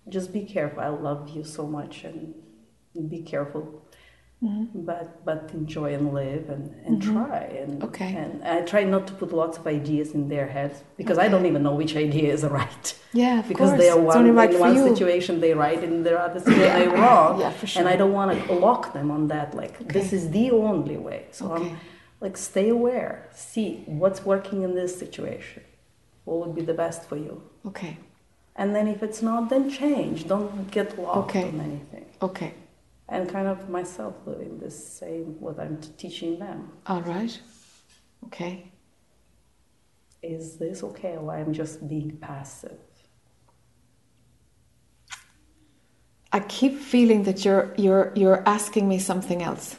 just be careful. I love you so much, and be careful but but enjoy and live and, and try. And Okay. and I try not to put lots of ideas in their heads because I don't even know which idea is right. Yeah, because course. they are one right in one situation they right and in the other situation they wrong. Yeah, for sure. and I don't want to lock them on that like this is the only way. So Okay. I'm like stay aware. See what's working in this situation. What would be the best for you? Okay. and then if it's not then change. Don't get locked Okay. on anything. Okay. And kind of myself doing the same what I'm teaching them. All right. Okay. Is this okay or I'm just being passive? I keep feeling that you're you're you're asking me something else.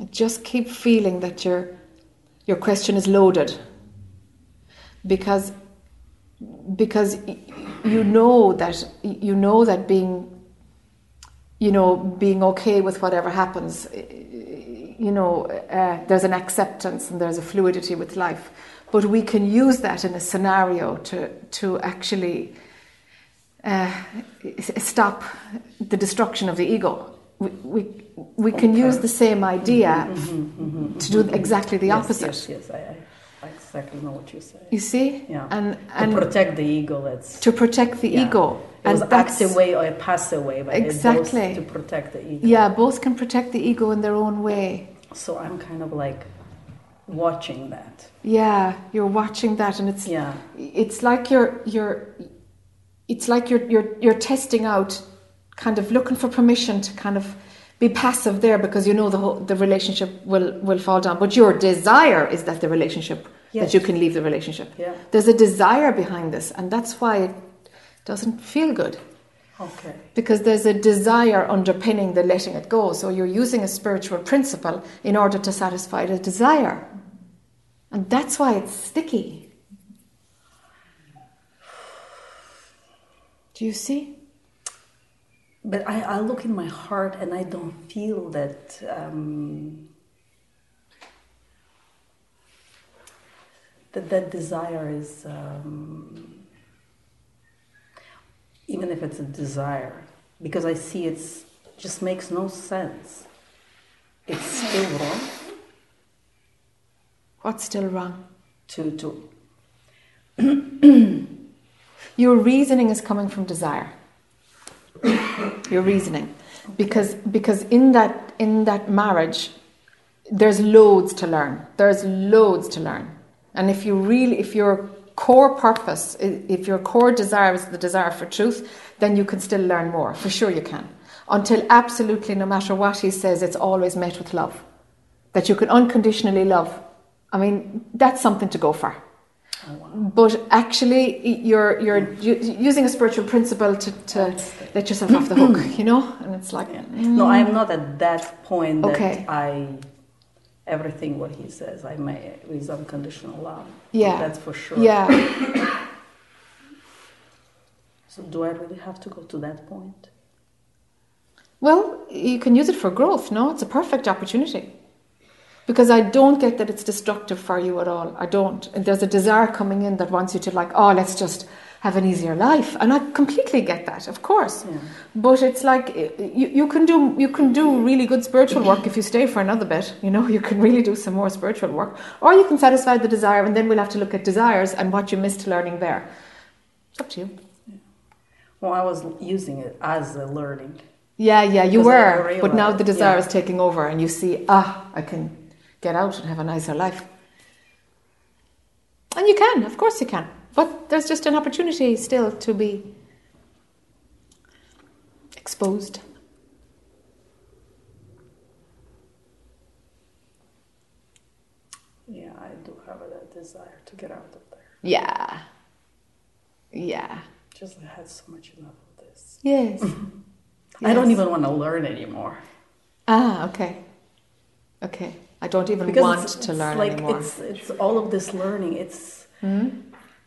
I just keep feeling that your your question is loaded. Because because you know that you know that being you know being okay with whatever happens. You know uh, there's an acceptance and there's a fluidity with life. But we can use that in a scenario to to actually uh, stop the destruction of the ego. We, we, we can use the same idea to do exactly the Yes, opposite. Yes, yes, I, I exactly know what you say. You see? Yeah. And, and to protect the ego, that's to protect the yeah. ego. It was and that's, active way or passive way, but Exactly. to protect the ego. yeah, both can protect the ego in their own way. So I'm kind of like watching that. Yeah, you're watching that, and it's Yeah. it's like you're you're it's like you're you're you're testing out, kind of looking for permission to kind of be passive there because you know the whole, the relationship will will fall down. But your desire is that the relationship Yes. that you can leave the relationship. Yeah. There's a desire behind this, and that's why it doesn't feel good Okay. because there's a desire underpinning the letting it go. So you're using a spiritual principle in order to satisfy the desire. And that's why it's sticky. Do you see? But I, I look in my heart and I don't feel that. Um, that that desire is um, even if it's a desire because I see it's just makes no sense. It's still wrong What's still wrong? to to Your reasoning is coming from desire. Your reasoning, because because in that in that marriage, there's loads to learn. There's loads to learn, and if you really, if your core purpose, if your core desire is the desire for truth, then you can still learn more. For sure, you can. Until absolutely, no matter what he says, it's always met with love. That you can unconditionally love. I mean, that's something to go for but actually you're you're using a spiritual principle to, to let yourself off the hook you know and it's like Yeah. No, I'm mm. not at that point that Okay. I everything what he says I may is unconditional love. Yeah. that's for sure. yeah So do I really have to go to that point? well you can use it for growth no it's a perfect opportunity because i don't get that it's destructive for you at all. I don't. And there's a desire coming in that wants you to like oh let's just have an easier life. And i completely get that of course. Yeah. but it's like eh, you, you can do you can do really good spiritual work if you stay for another bit. You know you can really do some more spiritual work. Or you can satisfy the desire and then we'll have to look at desires and what you missed learning there. It's up to you. Well, I was using it as a learning. yeah yeah you were. but now the desire yeah. is taking over and you see ah i can get out and have a nicer life And you can, of course you can. But there's just an opportunity still to be exposed. Yeah, I do have that desire to get out of there. Yeah. Yeah. Just I had so much enough of this. Yes. I don't even want to learn anymore. Ah, okay. Okay. I don't even Because want it's, to it's learn like anymore. it's it's all of this learning. It's Hmm?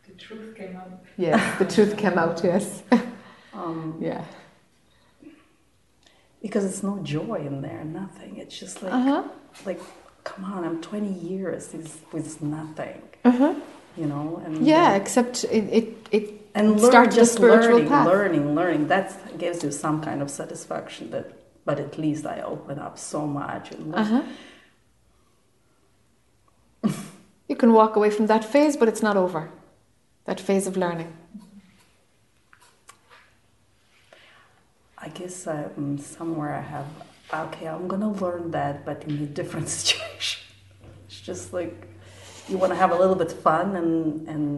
The truth came out. Yes, the truth came out, yes. um, yeah. because it's no joy in there, nothing. It's just like Uh-huh. like come on, I'm 20 years with nothing, Uh-huh. you know. And Yeah, uh, except it it, it and learn, started a just spiritual learning, path. learning, learning. That gives you some kind of satisfaction. That, but at least I open up so much. And Uh-huh. You can walk away from that phase, but it's not over. That phase of learning. I guess um, somewhere I have okay. I'm gonna learn that, but in a different situation. It's just like you want to have a little bit of fun and and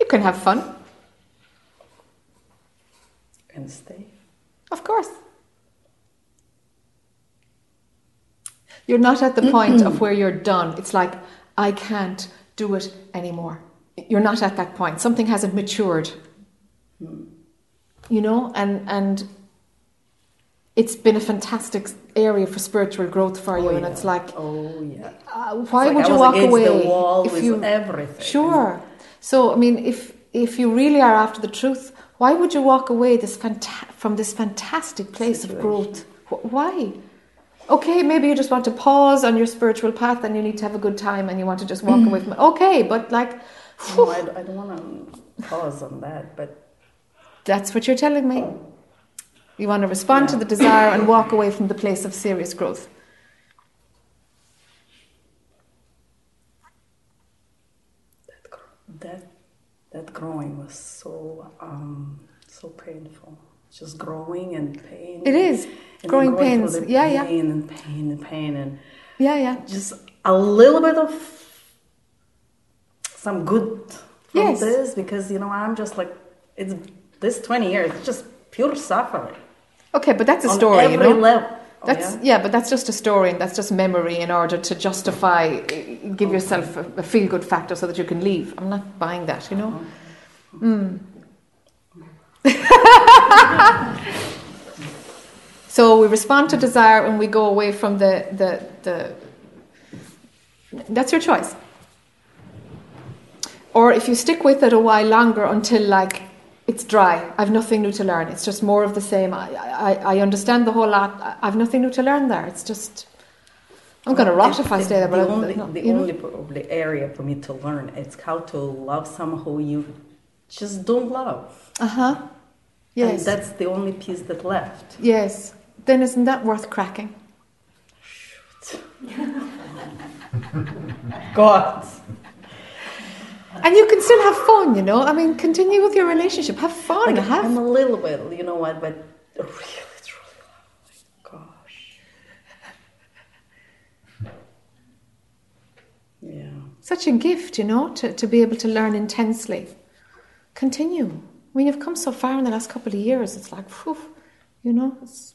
You can have fun, and stay. of course. You're not at the point of where you're done. It's like, I can't do it anymore. You're not at that point. Something hasn't matured. You know, and and it's been a fantastic area for spiritual growth for you. Oh, and yeah. it's like, oh yeah. uh, why like would you walk away the wall if with you everything? Sure. So I mean, if if you really are after the truth, why would you walk away this fanta- from this fantastic place of growth? Wh- Why? Okay, maybe you just want to pause on your spiritual path and you need to have a good time and you want to just walk away from it. Okay, but like, No, I, I don't want to pause on that, but that's what you're telling me. You want to respond to the desire and walk away from the place of serious growth. that that that growing was so um, so painful. Just growing and pain. It is. Growing going pains. Yeah, yeah. Pain and pain and pain and Yeah, yeah. just a little bit of some good from Yes. this because you know I'm just like it's this 20 years it's just pure suffering Okay, but that's a story, you know. level. Oh, That's yeah? yeah? but that's just a story and that's just memory in order to justify, uh, give yourself a, a feel good factor so that you can leave. I'm not buying that, you know. Mm. so we respond to desire and we go away from the the the. That's your choice. Or if you stick with it a while longer until like it's dry, I've nothing new to learn. It's just more of the same. I, I, I understand the whole lot. I- I've nothing new to learn there. It's just I'm going to rot if I stay there. But I- only, no, the only probably area for me to learn it's how to love someone who you just don't love. Uh huh. Yes. And that's the only piece that left. yes. Then isn't that worth cracking? God. And you can still have fun, you know. I mean, continue with your relationship. Have fun. Like, have I'm a little bit, you know what, but really, truly oh love. Gosh. Yeah. such a gift, you know, to, to be able to learn intensely. Continue. I mean, you've come so far in the last couple of years. It's like, whew, you know, it's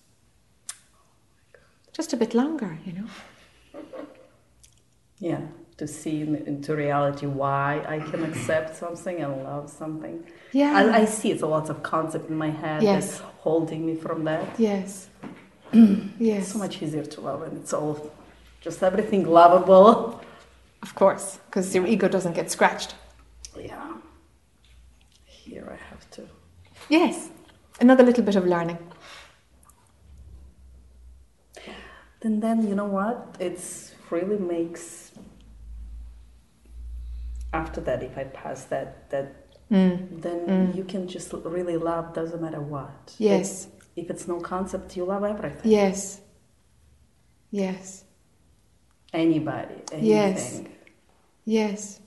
just a bit longer, you know. Yeah. To see in- into reality why I can accept something and love something. Yeah. I, I see it's a lot of concept in my head Yes. that's holding me from that. Yes. It's yes. so much easier to love and it's all just everything lovable. Of course, because your ego doesn't get scratched. Yeah. Here I have to. Yes. Another little bit of learning. Then then you know what? It's really makes after that if I pass that that Mm. then you can just really love doesn't matter what. Yes. If it's no concept, you love everything. Yes. Yes. Anybody, anything. Yes. Yes.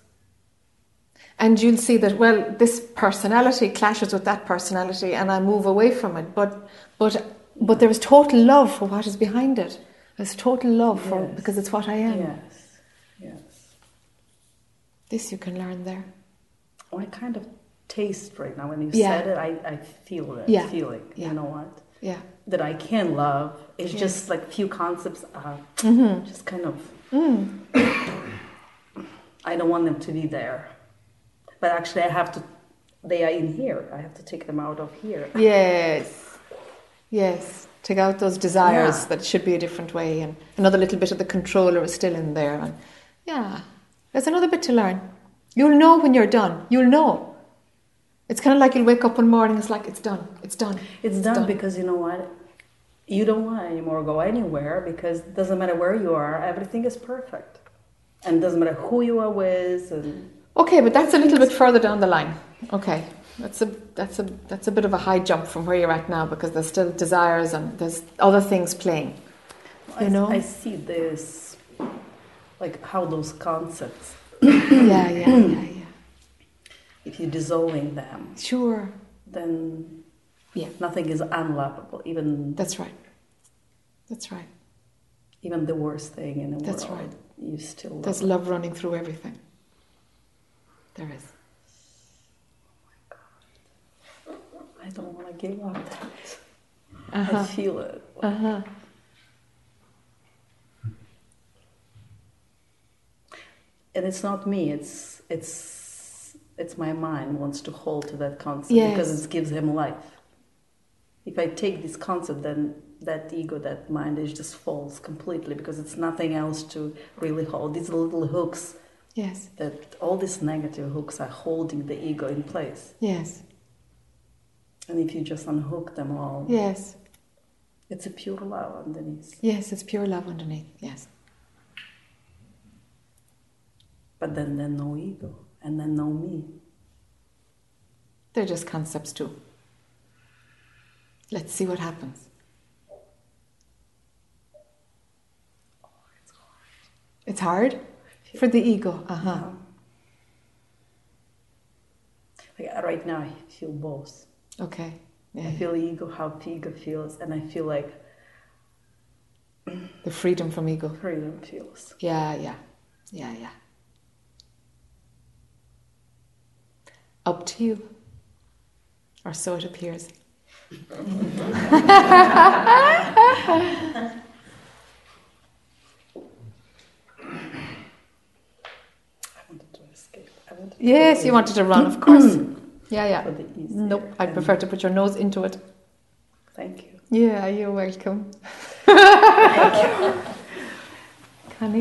And you'll see that, well, this personality clashes with that personality and I move away from it. But but but there is total love for what is behind it. There's total love for Yes. because it's what I am. Yes. Yes. This you can learn there. Oh, I kind of taste right now when you Yeah. said it. I, I feel that Yeah. feeling. Yeah. You know what? Yeah. That I can love. It's Yes. just like few concepts are Mm-hmm. just kind of. Mm. I don't want them to be there, but actually I have to. They are in here. I have to take them out of here. Yes. Yes. Take out those desires Yeah. that it should be a different way, and another little bit of the controller is still in there. And yeah, there's another bit to learn. You'll know when you're done. You'll know. It's kind of like you'll wake up one morning. It's like it's done. It's done. It's done, because you know what? You don't want to anymore go anywhere because it doesn't matter where you are, everything is perfect. And it doesn't matter who you are with and Okay, but that's a little bit further down the line. Okay, that's a that's a that's a bit of a high jump from where you're at now because there's still desires and there's other things playing. You I, know? I see this like how those concepts yeah, yeah, yeah, yeah. if you're dissolving them, Sure. then Yeah. nothing is unlovable. Even That's right. That's right. even the worst thing in the That's world, right. you still love. There's love running through everything. There is. I don't want to give up that. I Uh-huh. feel it. Uh-huh. and it's not me it's it's it's my mind wants to hold to that concept Yes. because it gives him life if i take this concept then that ego that mind is just falls completely because it's nothing else to really hold these little hooks Yes. that all these negative hooks are holding the ego in place Yes. And if you just unhook them all Yes. it's a pure love underneath Yes, it's pure love underneath. Yes. but then there's no ego and then no me They're just concepts too. Let's see what happens. It's hard for the ego. Uh-huh. Um, like uh, right now i feel both Okay. Yeah. I feel ego, how ego feels, and I feel like The freedom from ego. freedom feels. Yeah, yeah. Yeah, yeah. Up to you. Or so it appears. I wanted to escape. I wanted to Yes, you wanted to run, of course. Yeah, yeah. for. Nope, I'd prefer to put your nose into it. Thank you. Yeah, you're welcome. Connie?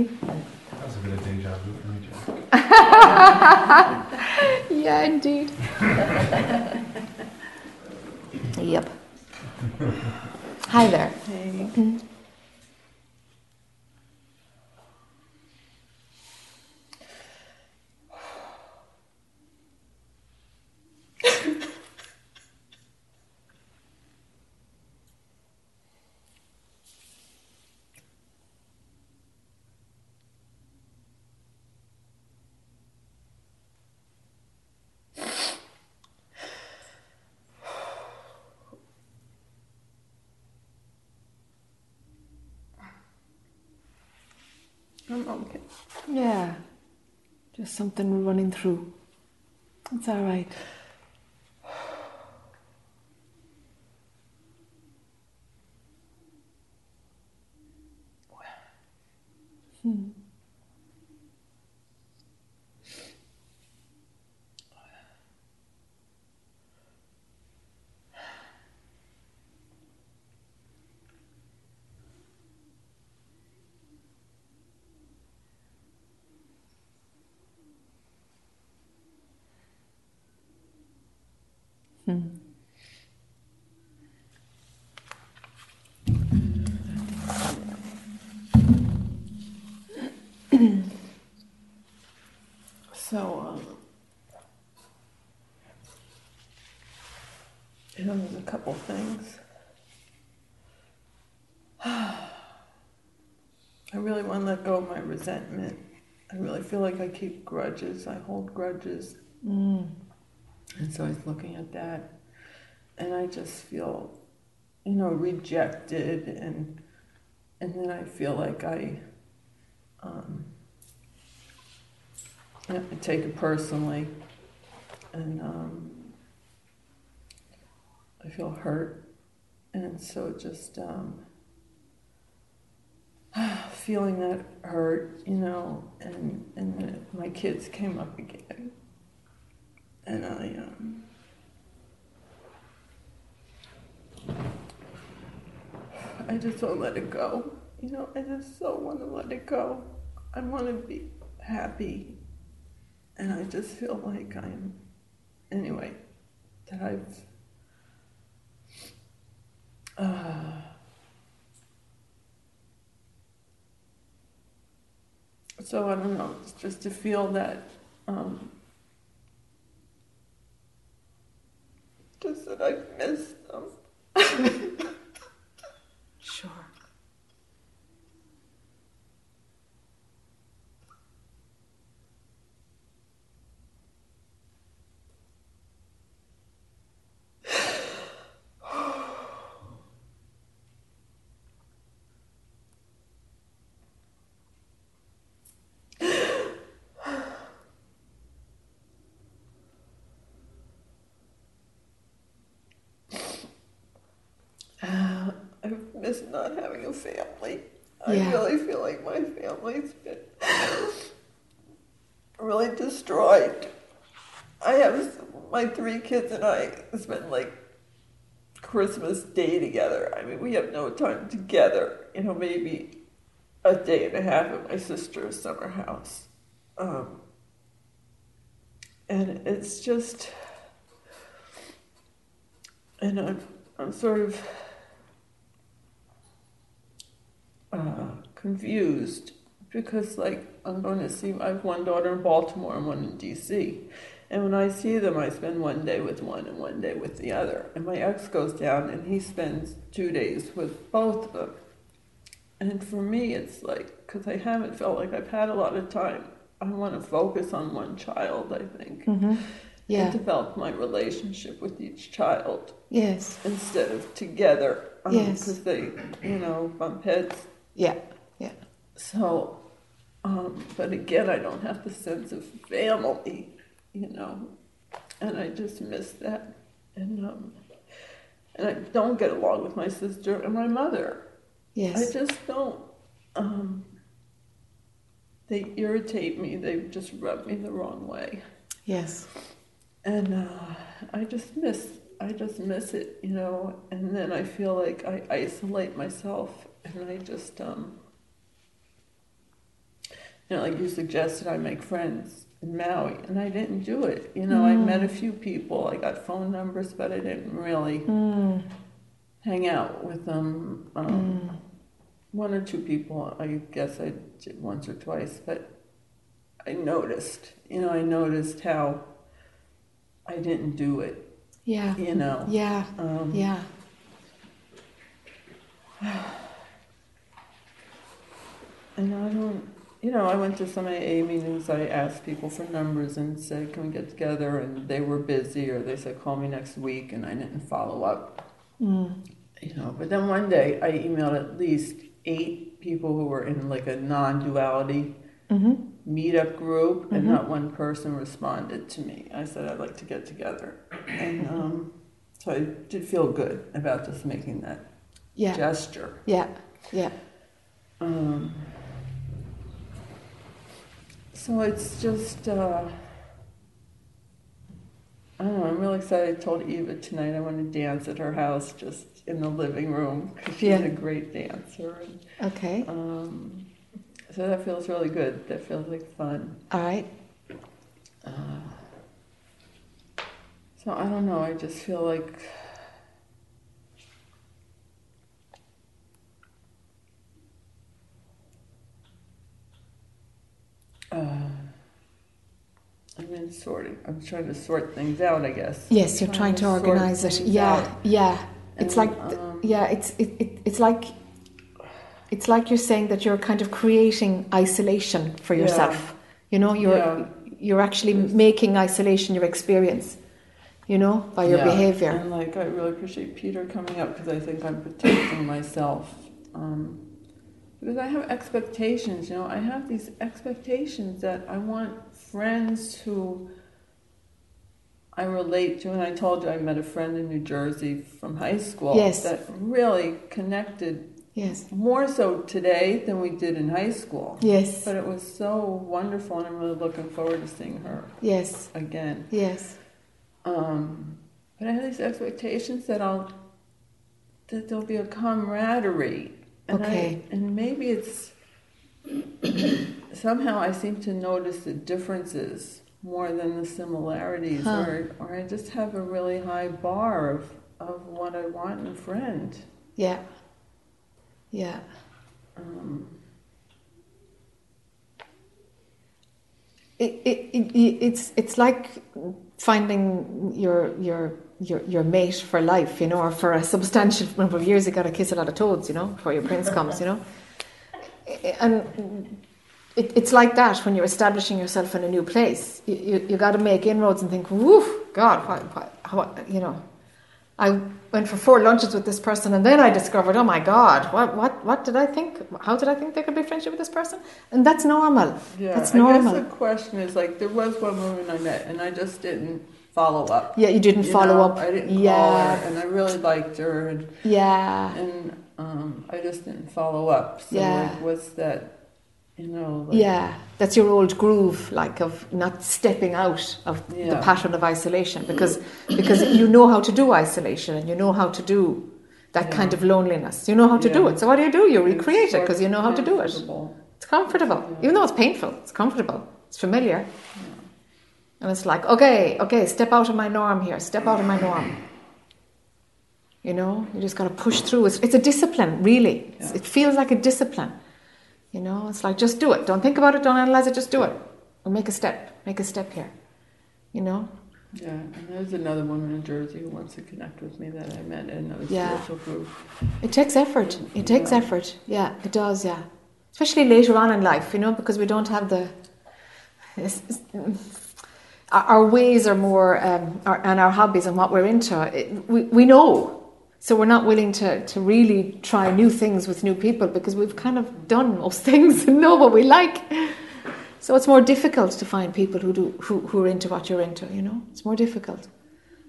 That was a bit of deja vu for me, Jac. Yeah, indeed. yep. Hi there. Mm. I'm okay. Yeah. Just something running through. It's all right. Hmm. Hmm. So, um, you know, there's a couple things. I really want to let go of my resentment. I really feel like I keep grudges. I hold grudges. Mm. And so I was looking at that, and I just feel, you know, rejected, and and then I feel like I, um, I take it personally, and um, I feel hurt, and so just um, feeling that hurt, you know, and and my kids came up again, and I um, I just to let it go. You know, I just so want to let it go. I want to be happy. And I just feel like I'm, anyway, that I've, uh, so I don't know, it's just to feel that, um, just that I miss them. Sure. I miss not having a family. I Yeah. really feel like my family's been really destroyed. I have my three kids and I spend like Christmas Day together. I mean, we have no time together. You know, maybe a day and a half at my sister's summer house. Um, and it's just, and I'm, I'm sort of uh, confused because, like, I'm going to see. I have one daughter in Baltimore and one in D.C. And when I see them, I spend one day with one and one day with the other. And my ex goes down and he spends two days with both of them. And for me, it's like because I haven't felt like I've had a lot of time. I want to focus on one child. I think Mm-hmm. Yeah. and develop my relationship with each child Yes. instead of together. Yes. Because they, you know, bump heads. Yeah. Yeah. So, um, but again, I don't have the sense of family, you know, and I just miss that. And, um, and I don't get along with my sister and my mother. Yes. I just don't. Um, they irritate me. They just rub me the wrong way. Yes. and uh, I just miss I just miss it, you know. And then I feel like I isolate myself, and I just um, you know, like you suggested, I make friends in Maui, and I didn't do it. You know, I met a few people, I got phone numbers, but I didn't really Mm. hang out with them. Um, One or two people, I guess I did once or twice, but I noticed, you know, I noticed how I didn't do it, Yeah. you know. Yeah. Um, Yeah. And I don't, you know, I went to some AA meetings. I asked people for numbers and said, "Can we get together?" And they were busy, or they said, "Call me next week," and I didn't follow up. Mm. You know, but then one day I emailed at least eight people who were in like a non-duality Mm-hmm. meetup group, and Mhm. not one person responded to me. I said I'd like to get together, and um, so I did feel good about just making that Yeah. gesture. Yeah. Yeah. Um, so it's just, uh, I don't know, I'm really excited. I told Eva tonight I want to dance at her house just in the living room because she's Yeah. a great dancer. And, Okay. um, so that feels really good. That feels like fun. All right. Uh, so I don't know, I just feel like. I'm sorting. I'm trying to sort things out, I guess. Yes, you're trying to sort organize it. Yeah. out. Yeah. It's And, like um, yeah. It's it, it, it's like it's like you're saying that you're kind of creating isolation for yourself. Yeah. You know, you're Yeah. you're actually Yes. making isolation your experience. You know, by your Yeah, behavior. And like, I really appreciate Peter coming up because I think I'm protecting myself. Um, because I have expectations, you know, I have these expectations that I want friends who I relate to, and I told you I met a friend in New Jersey from high school Yes. that really connected Yes. more so today than we did in high school. Yes. But it was so wonderful, and I'm really looking forward to seeing her Yes. again. Yes. Um, but I have these expectations that I'll that there'll be a camaraderie, and Okay. I, and maybe it's somehow I seem to notice the differences more than the similarities, Huh. or or I just have a really high bar of of what I want in a friend. Yeah. Yeah. Um, It, it, it, it's it's like finding your your your your mate for life, you know, or for a substantial number of years. You got to kiss a lot of toads, you know, before your prince comes, you know. And it, it's like that when you're establishing yourself in a new place. You you, you got to make inroads and think, woof, God, what, what, how, you know. I went for four lunches with this person, and then I discovered, oh my God, what what what did I think? How did I think there could be friendship with this person? And that's normal. yeah, That's I normal. guess the question is like there was one woman I met, and I just didn't follow up. Yeah, you didn't You follow know, up. I didn't call yeah, her, and I really liked her, and yeah, and um, I just didn't follow up. So Yeah. like, what's that? You know, like, yeah. That's your old groove, like of not stepping out of the pattern of isolation, because because you know how to do isolation and you know how to do that kind of loneliness. You know how to do it. So what do you do? You recreate it because you know how to do it. It's comfortable, Yeah. even though it's painful. It's comfortable. It's familiar, and it's like, okay, okay, step out of my norm here. Step out of my norm. You know, you just got to push through. It's, it's a discipline, really. It's- Yeah. It feels like a discipline. You know, it's like just do it. Don't think about it. Don't analyze it. Just do it. And make a step. Make a step here. You know. Yeah, and there's another woman in Jersey who wants to connect with me that I met in another Yeah. spiritual group. It takes effort. It takes Yeah. effort. Yeah, it does. Yeah, especially later on in life. You know, because we don't have the. Our ways are more, um, our, and our hobbies and what we're into. It, we we know, so we're not willing to to really try new things with new people because we've kind of done most things and know what we like. So it's more difficult to find people who do who, who are into what you're into. You know, it's more difficult,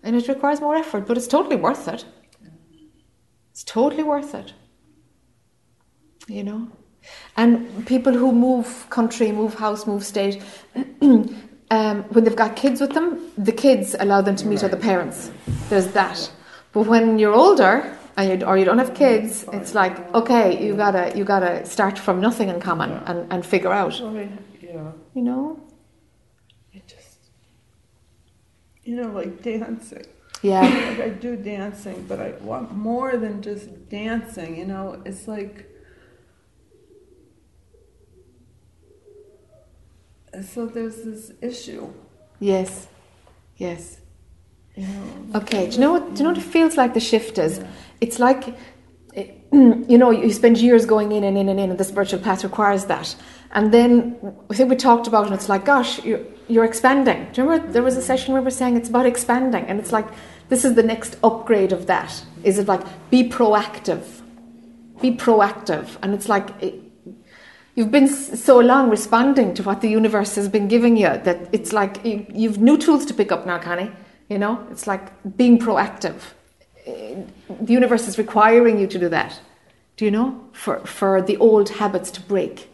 and it requires more effort, but it's totally worth it. It's totally worth it. You know? And people who move country, move house, move state, um, when they've got kids with them, the kids allow them to meet other parents. There's that. But when you're older and you, or you don't have kids, it's like okay, you gotta you gotta start from nothing in common and, and figure out. I, yeah, You know? it just, you know, like dancing. Yeah. Like I do dancing, but I want more than just dancing. You know, it's like. So there's this issue. Yes. Yes. You know. Okay. Do you know what? Do you know what it feels like? The shift is. Yeah. It's like, eh, you know, you spend years going in and in and in, and the spiritual path requires that. And then I think we talked about it. and It's like, gosh, you're, you're expanding. Do you remember there was a session where we were saying it's about expanding, and it's like this is the next upgrade of that. Is it like be proactive? Be proactive, and it's like. It, You've been so long responding to what the universe has been giving you that it's like you, you've new tools to pick up now, Connie. You know, it's like being proactive. The universe is requiring you to do that. Do you know? For for the old habits to break.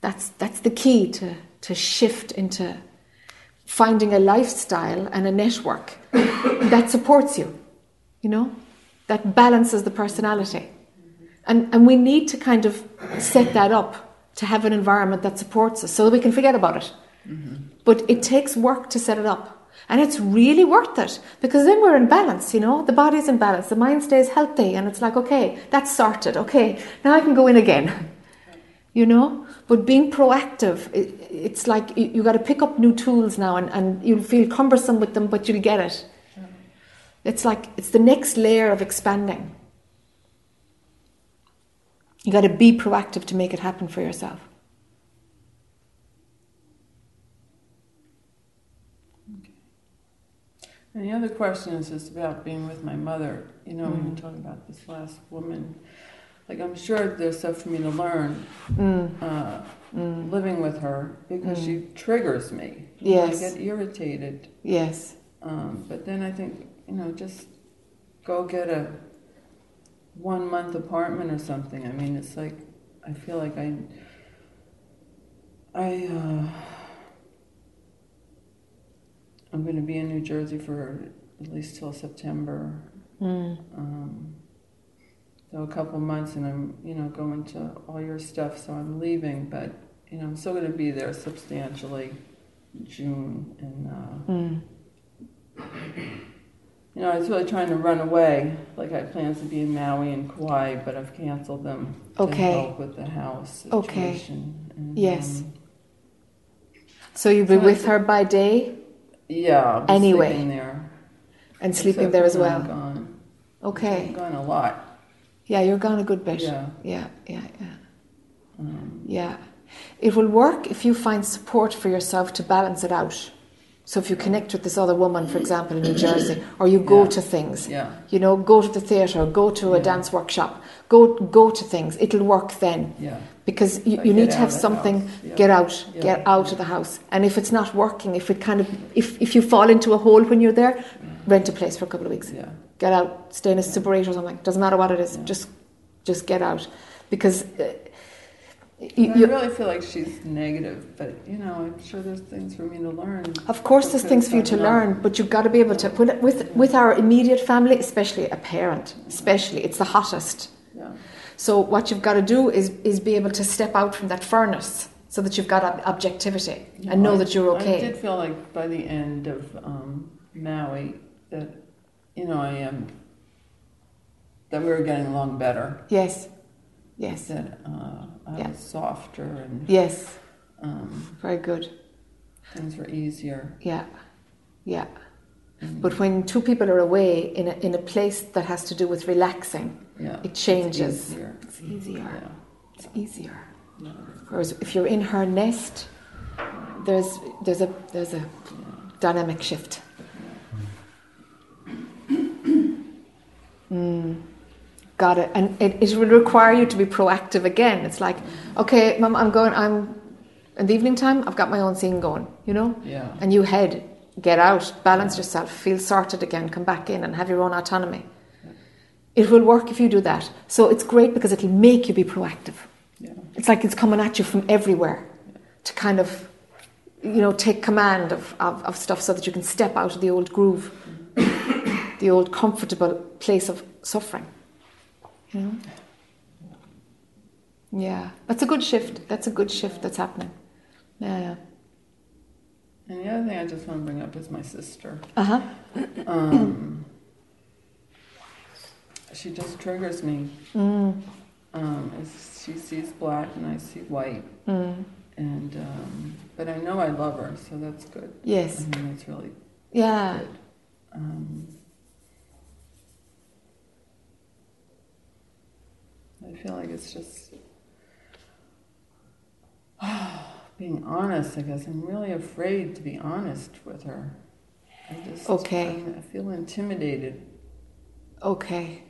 That's that's the key to to shift into finding a lifestyle and a network that supports you. You know, that balances the personality. And, and we need to kind of set that up to have an environment that supports us so that we can forget about it. Mm-hmm. But it takes work to set it up. And it's really worth it because then we're in balance, you know? The body's in balance, the mind stays healthy, and it's like, okay, that's sorted. Okay, now I can go in again. You know? But being proactive, it, it's like you, you got to pick up new tools now and, and you'll feel cumbersome with them, but you'll get it. It's like it's the next layer of expanding. You got to be proactive to make it happen for yourself. Okay. And the other question is just about being with my mother. You know, Mm. we were talking about this last woman. like I'm sure there's stuff for me to learn Mm. uh, Mm. living with her because Mm. she triggers me. Yes. I get irritated. Yes. Um, but then I think, you know, just go get a one month apartment or something. I mean, it's like, I feel like I, I, uh, I'm going to be in New Jersey for at least till September. Mm. Um, so a couple months and I'm, you know, going to all your stuff, so I'm leaving, but, you know, I'm still going to be there substantially June and, uh, Mm. You know, I was really trying to run away. Like I had plans to be in Maui and Kauai, but I've canceled them Okay. to help with the house Okay. situation. And, Yes. um, So you'll be So with her by day yeah. Anyway. sleeping there. and sleeping there as when I'm well. Gone. Okay. I'm gone a lot. Yeah, you're gone a good bit. Yeah. Yeah, yeah, yeah. Um, Yeah. It will work if you find support for yourself to balance it out. So if you connect with this other woman, for example, in New Jersey, or you go Yeah. to things, yeah. you know, go to the theatre, go to a Yeah. dance workshop, go go to things. It'll work then Yeah. because you, you need to have something. Get out, get out of the house. And if it's not working, if it kind of if if you fall into a hole when you're there, rent a place for a couple of weeks. Yeah. Get out, stay in a Super 8 or something. Doesn't matter what it is. Just just get out because. Uh, I you, you, really feel like she's negative, but you know, I'm sure there's things for me to learn. Of course, there's things for you to learn, but you've got to be able to put it with with our immediate family, especially a parent, especially it's the hottest. Yeah. So what you've got to do is is be able to step out from that furnace, so that you've got ob- objectivity and know I- that you're okay. I did feel like by the end of um, Maui that, you know, I am, that we were getting along better. Yes, yes, That uh, I Yeah. softer and yes. um, Very good. things were easier. Yeah, yeah. And, But when two people are away in a, in a place that has to do with relaxing, yeah, it changes. It's easier. It's easier. Yeah. It's easier. yeah, Whereas if you're in her nest, there's there's a there's a dynamic shift. Mm. Got it. And it, it will require you to be proactive again. It's like, okay, mum, I'm going. I'm in the evening time. I've got my own scene going. You know, Yeah. and you head, get out, balance yourself, feel sorted again, come back in, and have your own autonomy. It will work if you do that. So it's great because it'll make you be proactive. Yeah. It's like it's coming at you from everywhere to kind of, you know, take command of, of, of stuff so that you can step out of the old groove, mm-hmm. the old comfortable place of suffering. Know? Yeah, that's a good shift. That's a good shift that's happening. Yeah, yeah. And the other thing I just want to bring up is my sister. Uh huh. Um, she just triggers me. Mm, Um, she sees black and I see white, mm. and um, but I know I love her, so that's good. Yes. I mean, it's really Yeah. good. Um, I feel like it's just being honest. I guess I'm really afraid to be honest with her. I just Okay. I feel intimidated. Okay.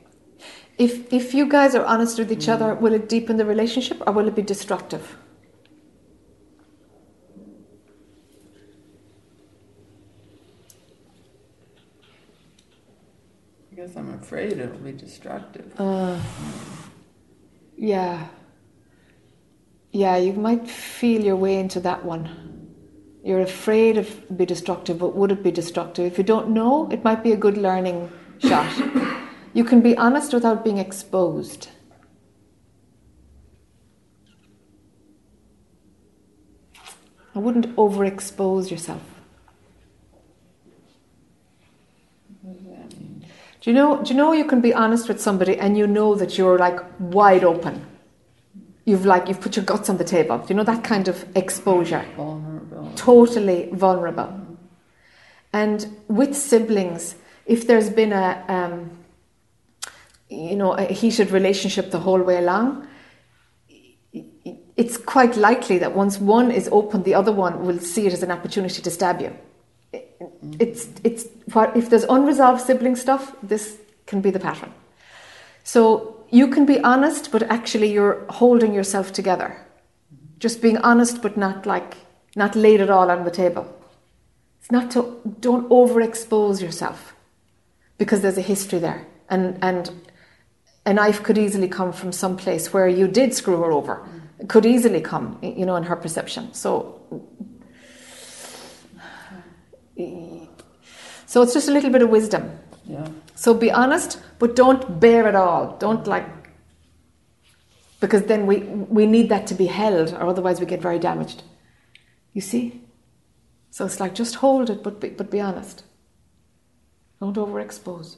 If if you guys are honest with each other, will it deepen the relationship or will it be destructive? I guess I'm afraid it'll be destructive. Uh, yeah. Yeah, you might feel your way into that one. You're afraid of be destructive, but would it be destructive? If you don't know, it might be a good learning shot. You can be honest without being exposed. I wouldn't overexpose yourself. What does that mean? Do you know? Do you know you can be honest with somebody and you know that you're like wide open. You've like you've put your guts on the table. Do you know that kind of exposure? Vulnerable. Totally vulnerable. And with siblings, if there's been a um, you know a heated relationship the whole way along, it's quite likely that once one is open, the other one will see it as an opportunity to stab you. Mm-hmm. It's it's what if there's unresolved sibling stuff, this can be the pattern. So you can be honest, but actually you're holding yourself together. Mm-hmm. Just being honest, but not like, not laid it all on the table. It's not to, don't overexpose yourself because there's a history there. And, and a knife could easily come from some place where you did screw her over. It could easily come, you know, in her perception. So, so it's just a little bit of wisdom. Yeah. So be honest, but don't bare it all. Don't like because then we we need that to be held, or otherwise we get very damaged. You see? So it's like just hold it, but be, but be honest. Don't overexpose.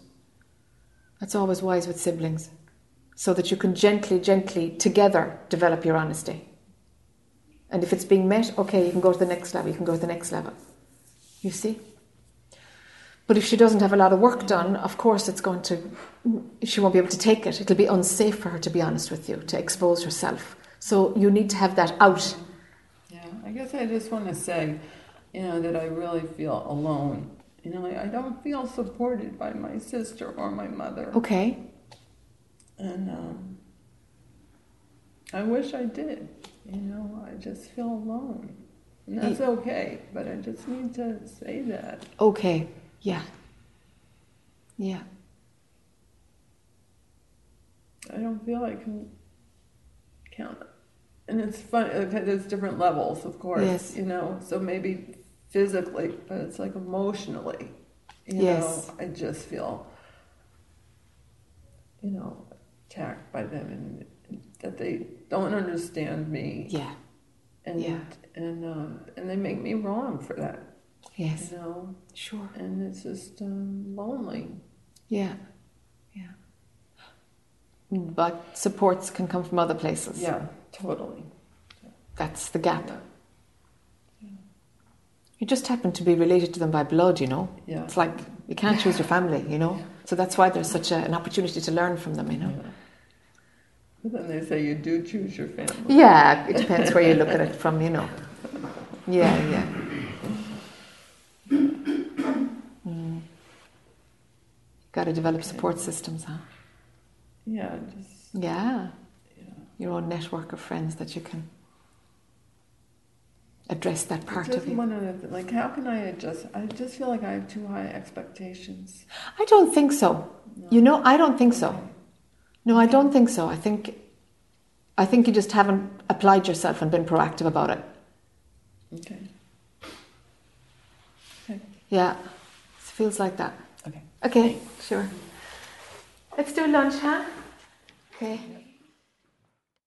That's always wise with siblings, so that you can gently, gently together develop your honesty. And if it's being met, okay, you can go to the next level. You can go to the next level. You see? But if she doesn't have a lot of work done, of course it's going to, she won't be able to take it. It'll be unsafe for her, to be honest with you, to expose herself. So you need to have that out. Yeah, I guess I just want to say, you know, that I really feel alone. You know, I don't feel supported by my sister or my mother. Okay. And um, I wish I did. You know, I just feel alone. That's okay, but I just need to say that. Okay. Yeah. Yeah. I don't feel I can count. And it's fun. Okay, there's different levels, of course. Yes. You know, so maybe physically, but it's like emotionally. You Yes. know, I just feel, you know, attacked by them and that they don't understand me. Yeah. And Yeah. And um, and they make me wrong for that. Yes. You know, Sure. and it's just um, lonely. Yeah. Yeah. But supports can come from other places. Yeah, totally. That's the gap. You just happen to be related to them by blood, you know. Yeah. It's like you can't choose your family, you know. So that's why there's such a, an opportunity to learn from them, you know. But then they say you do choose your family. Yeah, it depends where you look at it from, you know. Yeah, yeah. Mm. Got to develop support systems, huh? Yeah, just Yeah. yeah. Your own network of friends that you can address that part of you. one other thing, like how can I adjust? I just feel like I have too high expectations. I don't think so. You know, I don't think so. No, I don't think so. I think I think you just haven't applied yourself and been proactive about it. Okay. Yeah. It feels like that. Okay. Okay, sure. Let's do lunch, huh? Okay.